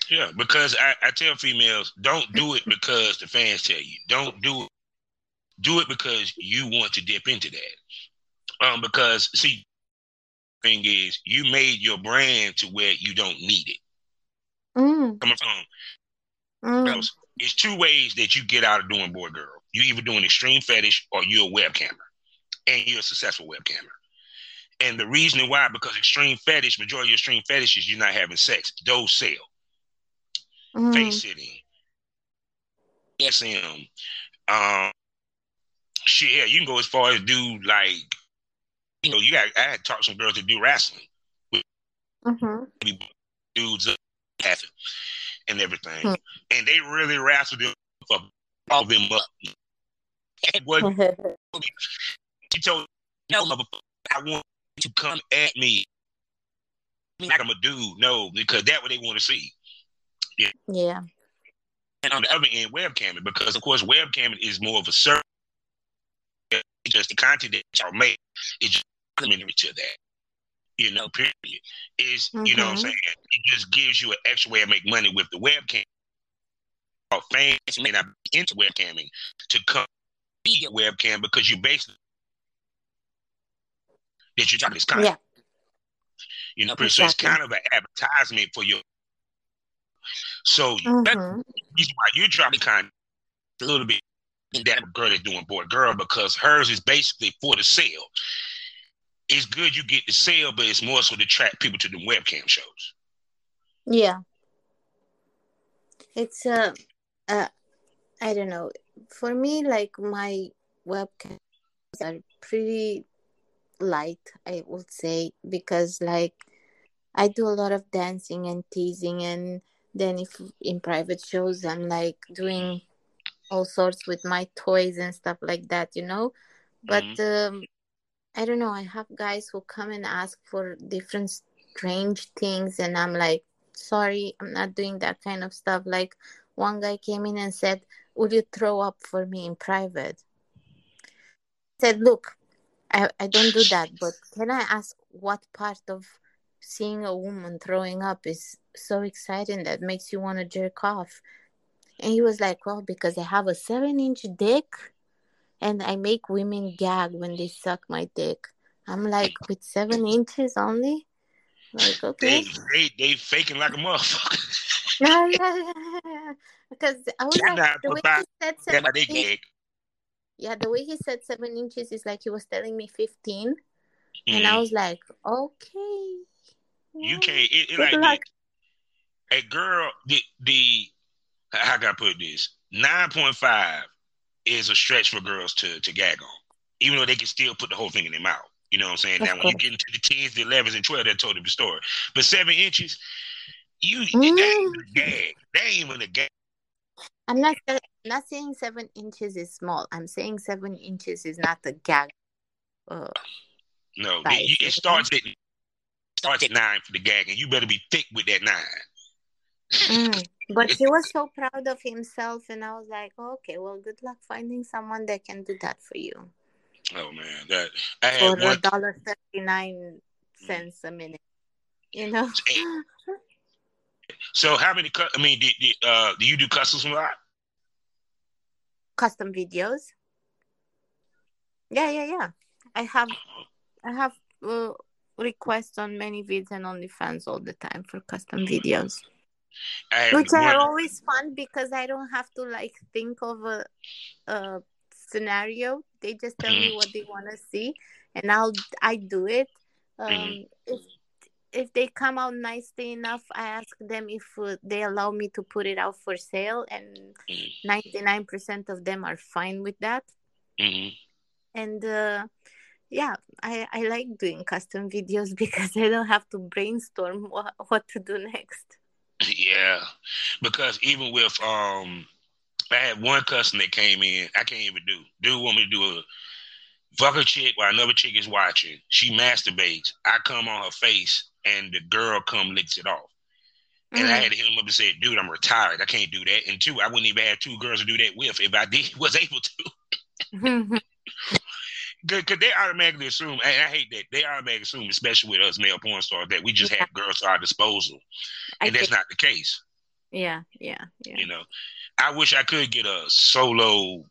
Yeah, because I, I tell females, don't do it because the fans tell you. Don't do it. Do it because you want to dip into that. Um, because see, thing is, you made your brand to where you don't need it. mm, Coming from mm, else, it's two ways that you get out of doing boy girl. You either doing extreme fetish or you're a webcammer, and you're a successful webcammer. And the reason why, because extreme fetish, majority of extreme fetishes, you're not having sex. Those sell. mm. face sitting, SM. Um, shit, yeah, you can go as far as do like, you know, you got. I had talked to some girls to do wrestling, Mhm. dudes up and everything, Hmm. and they really wrestle them for all them up. And what *laughs* she told no motherfucker, I want you to come at me like I'm a dude. No, because that's what they want to see. yeah and on the other end, webcamming, because of course, webcamming is more of a service. It's just the content that y'all make is just complementary to that. You know, period. Is you know what I'm Mhm. saying? It just gives you an extra way to make money with the webcam. Or fans may not be into webcamming to come be a webcam because you basically that you're trying to content. Yeah. You know, so it's kind of an advertisement for your. So Mhm. that's the reason why you're trying to kind of a little bit in that girl that's doing boy girl because hers is basically for the sale. It's good you get the sale, but it's more so to attract people to the webcam shows. Yeah. It's uh, uh I don't know. For me, like my webcams are pretty light, I would say, because like I do a lot of dancing and teasing and then if in private shows I'm like doing all sorts with my toys and stuff like that, you know? But um I don't know, I have guys who come and ask for different strange things and I'm like sorry, I'm not doing that kind of stuff. Like one guy came in and said, Would you throw up for me in private? I said, Look, I, I don't do that, but can I ask what part of seeing a woman throwing up is so exciting that makes you want to jerk off? And he was like, Well, because I have a seven inch dick and I make women gag when they suck my dick. I'm like, With seven inches only? Like, okay. They they they faking like a motherfucker. *laughs* Yeah, yeah, yeah. Because I was like, the way he said seven inches, yeah, the way he said seven inches is like he was telling me 15. And I Mhm. was like, okay. You can't. It, it good like a girl. The the how can I put this? Nine point five is a stretch for girls to to gag on, even though they can still put the whole thing in their mouth. You know what I'm saying? Now, when you get into the tens, the elevens, and twelve, that's totally the story. But seven inches, you Mm. that ain't even a gag. That ain't even a gag. I'm not, sa- not saying seven inches is small. I'm saying seven inches is not a gag. Uh, No, it, you- you know? it starts at starts at nine for the gag, and you better be thick with that nine. Mm. But *laughs* he was so proud of himself, and I was like, okay, well, good luck finding someone that can do that for you Oh man, that I for had a one. dollar thirty nine cents a minute. You know. So how many? I mean, did, did, uh, do you do customs a lot? custom videos. Yeah, yeah, yeah. I have I have uh, requests on ManyVids and OnlyFans all the time for custom videos, Had which are always fun because I don't have to like think of a, a scenario. They just tell me Mhm. what they want to see, and I'll I do it. Um, Mhm. If if they come out nicely enough, I ask them if uh, they allow me to put it out for sale, and Mhm. ninety nine percent of them are fine with that Mhm. and uh, yeah I, I like doing custom videos *laughs* because i don't have to brainstorm what, what to do next Yeah, because even with um, I had one customer that came in. I can't even do. Dude want me to do a fuck a chick while another chick is watching. She masturbates. I come on her face, and the girl come licks it off. And I Mhm. had to hit him up and say, "Dude, I'm retired. I can't do that." And two, I wouldn't even have two girls to do that with if I did *laughs* was able to. *laughs* Because they automatically assume, and I hate that they automatically assume, especially with us male porn stars, that we just Yeah. have girls at our disposal, I and that's think- not the case. yeah yeah yeah You know, I wish I could get a solo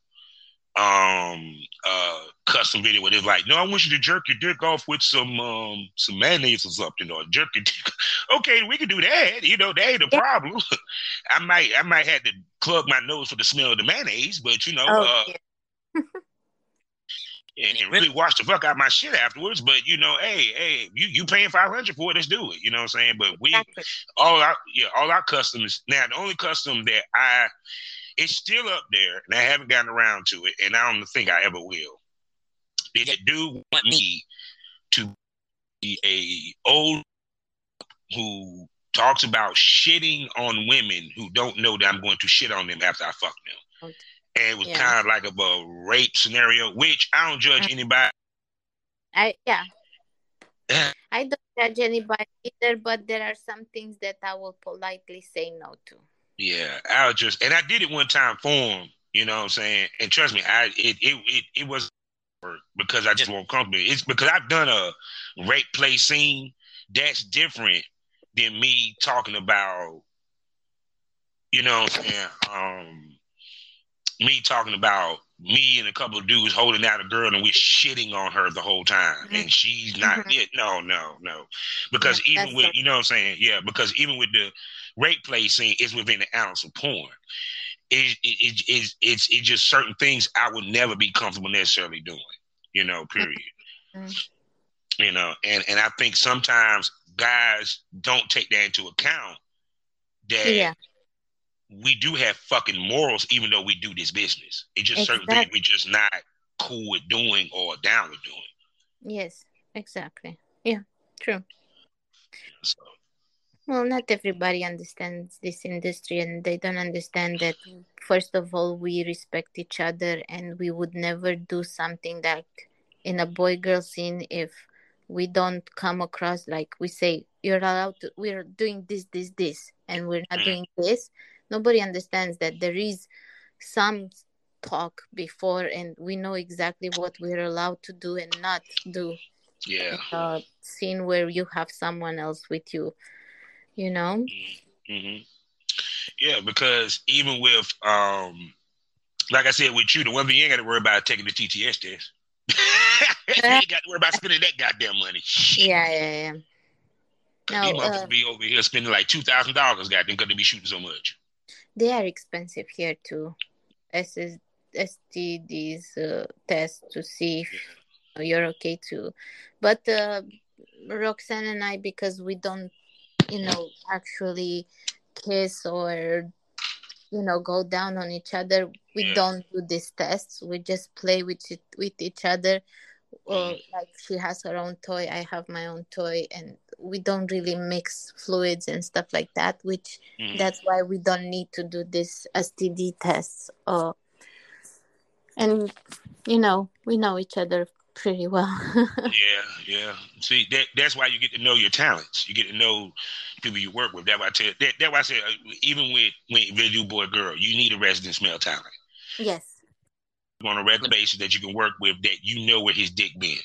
um uh custom video where it's like, no, I want you to jerk your dick off with some um some mayonnaise or something, or jerk your dick. *laughs* okay, we can do that. You know, that ain't a Yeah. problem. *laughs* I might I might have to plug my nose for the smell of the mayonnaise, but you know, oh uh, yeah. *laughs* and, and really wash the fuck out my shit afterwards. But you know, hey, hey, you you paying five hundred for it? Let's do it. You know what I'm saying? But we exactly. all our yeah, all our customs. Now the only custom that I it's still up there, and I haven't gotten around to it, and I don't think I ever will. Is Yeah. dude want me to be a old who talks about shitting on women who don't know that I'm going to shit on them after I fuck them. Okay. And it was Yeah. kind of like of a rape scenario, which I don't judge anybody. i yeah *laughs* i don't judge anybody either but there are some things that i will politely say no to Yeah, I was just, and I did it one time for him. You know what I'm saying? And trust me, I it it it, it was because I just won't comfortable. It's because I've done a rape play scene. That's different than me talking about. You know what I'm saying? Um, me talking about me and a couple of dudes holding out a girl and we're shitting on her the whole time mm-hmm. and she's not mm-hmm. it. No, no, no. Because yeah, even with you know what I'm saying, yeah, because even with the rape play scene is within the ounce of porn. It, it, it, it's, it's, it's just certain things I would never be comfortable necessarily doing, you know, period. Mm-hmm. You know, and, and I think sometimes guys don't take that into account that yeah we do have fucking morals, even though we do this business. It's just exactly. certain things we're just not cool with doing or down with doing. Yes, exactly. Yeah, true. So. Well, not everybody understands this industry, and they don't understand that. First of all, we respect each other, and we would never do something that in a boy girl scene if we don't come across like we say you're allowed to we're doing this this this and we're not mm. doing this nobody understands that there is some talk before and we know exactly what we're allowed to do and not do. Yeah. Uh, scene where you have someone else with you you know? Mm-hmm. yeah because even with um like i said with you the one thing you ain't got to worry about taking the tts test. *laughs* You ain't got to worry about spending that goddamn money. Yeah yeah yeah. No, these motherfuckers uh, be over here spending like two thousand dollars, goddamn, because they be shooting so much they are expensive here too. SS, STDs uh, test to see if you're okay too. But uh, Roxanne and I, because we don't, you know, actually kiss or you know go down on each other we yeah. don't do these tests we just play with it, with each other or mm. like she has her own toy i have my own toy and we don't really mix fluids and stuff like that which mm. that's why we don't need to do this std tests or and you know we know each other pretty well *laughs* yeah yeah see that that's why you get to know your talents you get to know people you work with that's why i tell that, that's why i said uh, even with when you do boy girl you need a resident male talent yes on a regular basis that you can work with that you know where his dick been.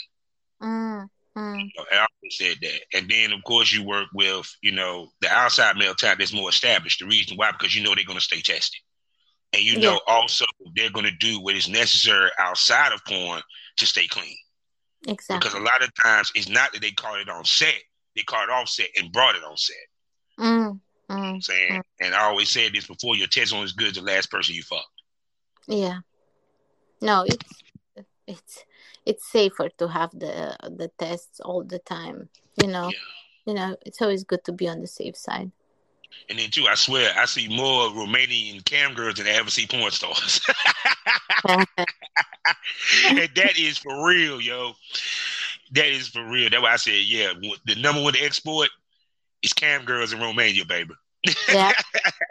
Mm, mm. You know, said that. And then of course you work with, you know, the outside male type that's more established. The reason why, because you know they're gonna stay tested. And you know also they're gonna do what is necessary outside of porn to stay clean. Exactly. Because a lot of times it's not that they caught it on set, they caught it off set and brought it on set. Mm, mm, saying, mm. and I always said this before: your test on is good the last person you fucked. Yeah, no it's it's it's safer to have the the tests all the time you know? Yeah. you know it's always good to be on the safe side. And then too i swear i see more romanian cam girls than i ever see porn stars. *laughs* And that is for real yo. That is for real. That's why i said yeah the number one export is cam girls in romania baby. Yeah. *laughs*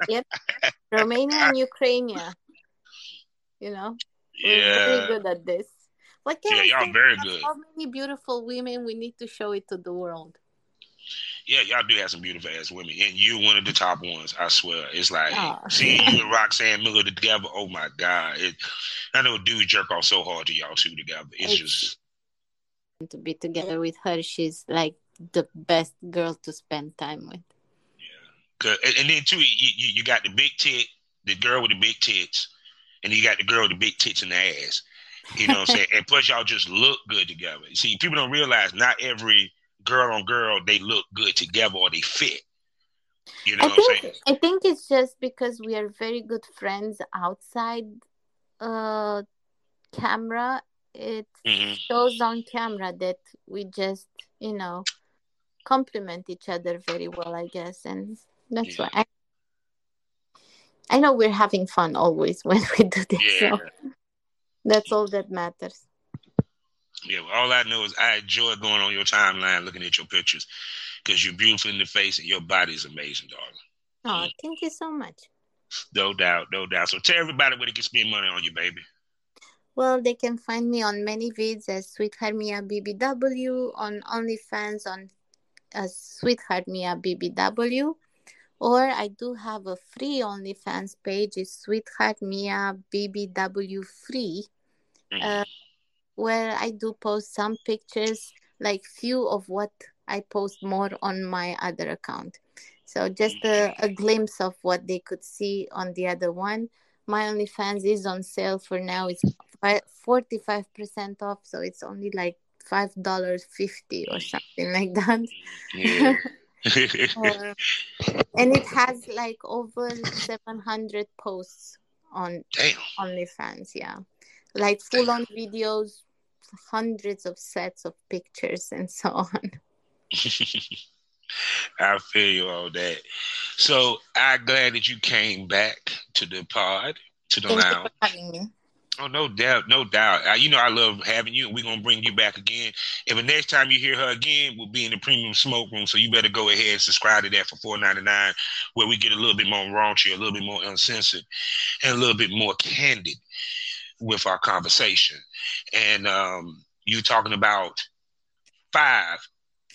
Yep. Romania and ukraine you know? We're yeah. very good at this. Can yeah, y'all very good. How many beautiful women we need to show it to the world? Yeah, y'all do have some beautiful ass women, and you one of the top ones. I swear, it's like oh. seeing you and Roxanne Miller together. Oh my god! It, I know dudes jerk off so hard to y'all two together. It's, it's just to be together with her. She's like the best girl to spend time with. Yeah, and, and then too, you, you you got the big tit, the girl with the big tits, and you got the girl with the big tits and the ass. You know what I'm saying? And plus, y'all just look good together. See, people don't realize not every girl on girl they look good together or they fit. You know I what think, I'm saying? I think it's just because we are very good friends outside uh camera. It mm-hmm. shows on camera that we just, you know, complement each other very well, I guess, and that's yeah. why. I, I know we're having fun always *laughs* when we do this. Yeah. So that's all that matters. Yeah, well, all I know is I enjoy going on your timeline looking at your pictures because you're beautiful in the face and your body is amazing, darling. Oh, thank you so much. No doubt, no doubt. So tell everybody where they can spend money on you, baby. Well, they can find me on ManyVids as Sweetheart Mia BBW, on OnlyFans on as uh, Sweetheart Mia BBW, or I do have a free OnlyFans page. It's Sweetheart Mia BBW Free, mm-hmm. uh, where I do post some pictures, like few of what I post more on my other account. So just a, a glimpse of what they could see on the other one. my OnlyFans is on sale for now. It's forty five percent off, so it's only like five dollars fifty or something like that. Yeah. *laughs* Uh, and it has like over seven hundred posts on Damn. OnlyFans. Yeah, like full on videos, hundreds of sets of pictures, and so on. *laughs* I feel you on that. So I'm glad that you came back to the pod, to the Thank lounge. Oh, no doubt, no doubt. You know I love having you, we're gonna bring you back again. And the next time you hear her again, we'll be in the premium smoke room. So you better go ahead and subscribe to that for four ninety nine, where we get a little bit more raunchy, a little bit more uncensored, and a little bit more candid with our conversation. And um, you talking about five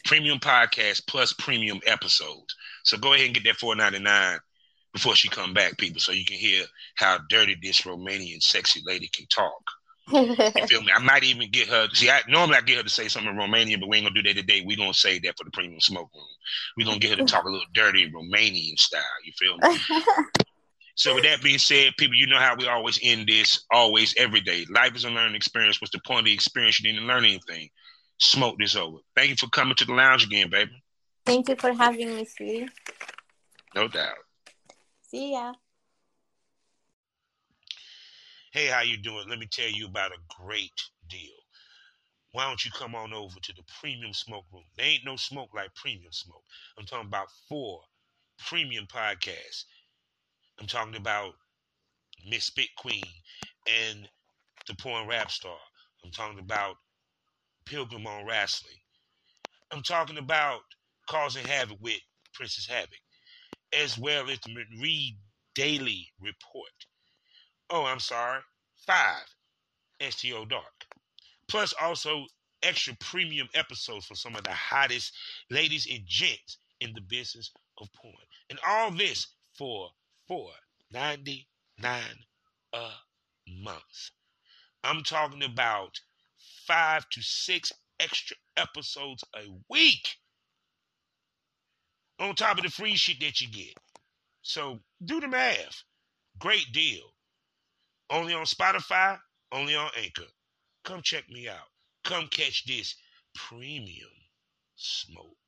premium podcasts plus premium episodes. So go ahead and get that four ninety nine before she come back, people, so you can hear how dirty this Romanian sexy lady can talk. You feel me? I might even get her. See, I normally I get her to say something in Romanian, but we ain't gonna do that today. We gonna say that for the premium smoke room. We gonna get her to talk a little dirty Romanian style. You feel me? *laughs* So with that being said, people, you know how we always end this, always every day. Life is a learning experience. What's the point of the experience? You didn't learn anything. Smoke this over. Thank you for coming to the lounge again, baby. Thank you for having me, sweetie. No doubt. See ya. Hey, how you doing? Let me tell you about a great deal. Why don't you come on over to the premium smoke room? There ain't no smoke like premium smoke. I'm talking about four premium podcasts. I'm talking about Miss Spit Queen and the Porn Rap Star. I'm talking about Pilgrim on Wrestling. I'm talking about Causing Havoc with Princess Havoc, as well as Read Daily Report. Oh, I'm sorry, five STO Dark. Plus, also extra premium episodes for some of the hottest ladies and gents in the business of porn. And all this for four ninety nine a month. I'm talking about five to six extra episodes a week on top of the free shit that you get. So do the math. Great deal. Only on Spotify, only on Anchor. Come check me out. Come catch this premium smoke.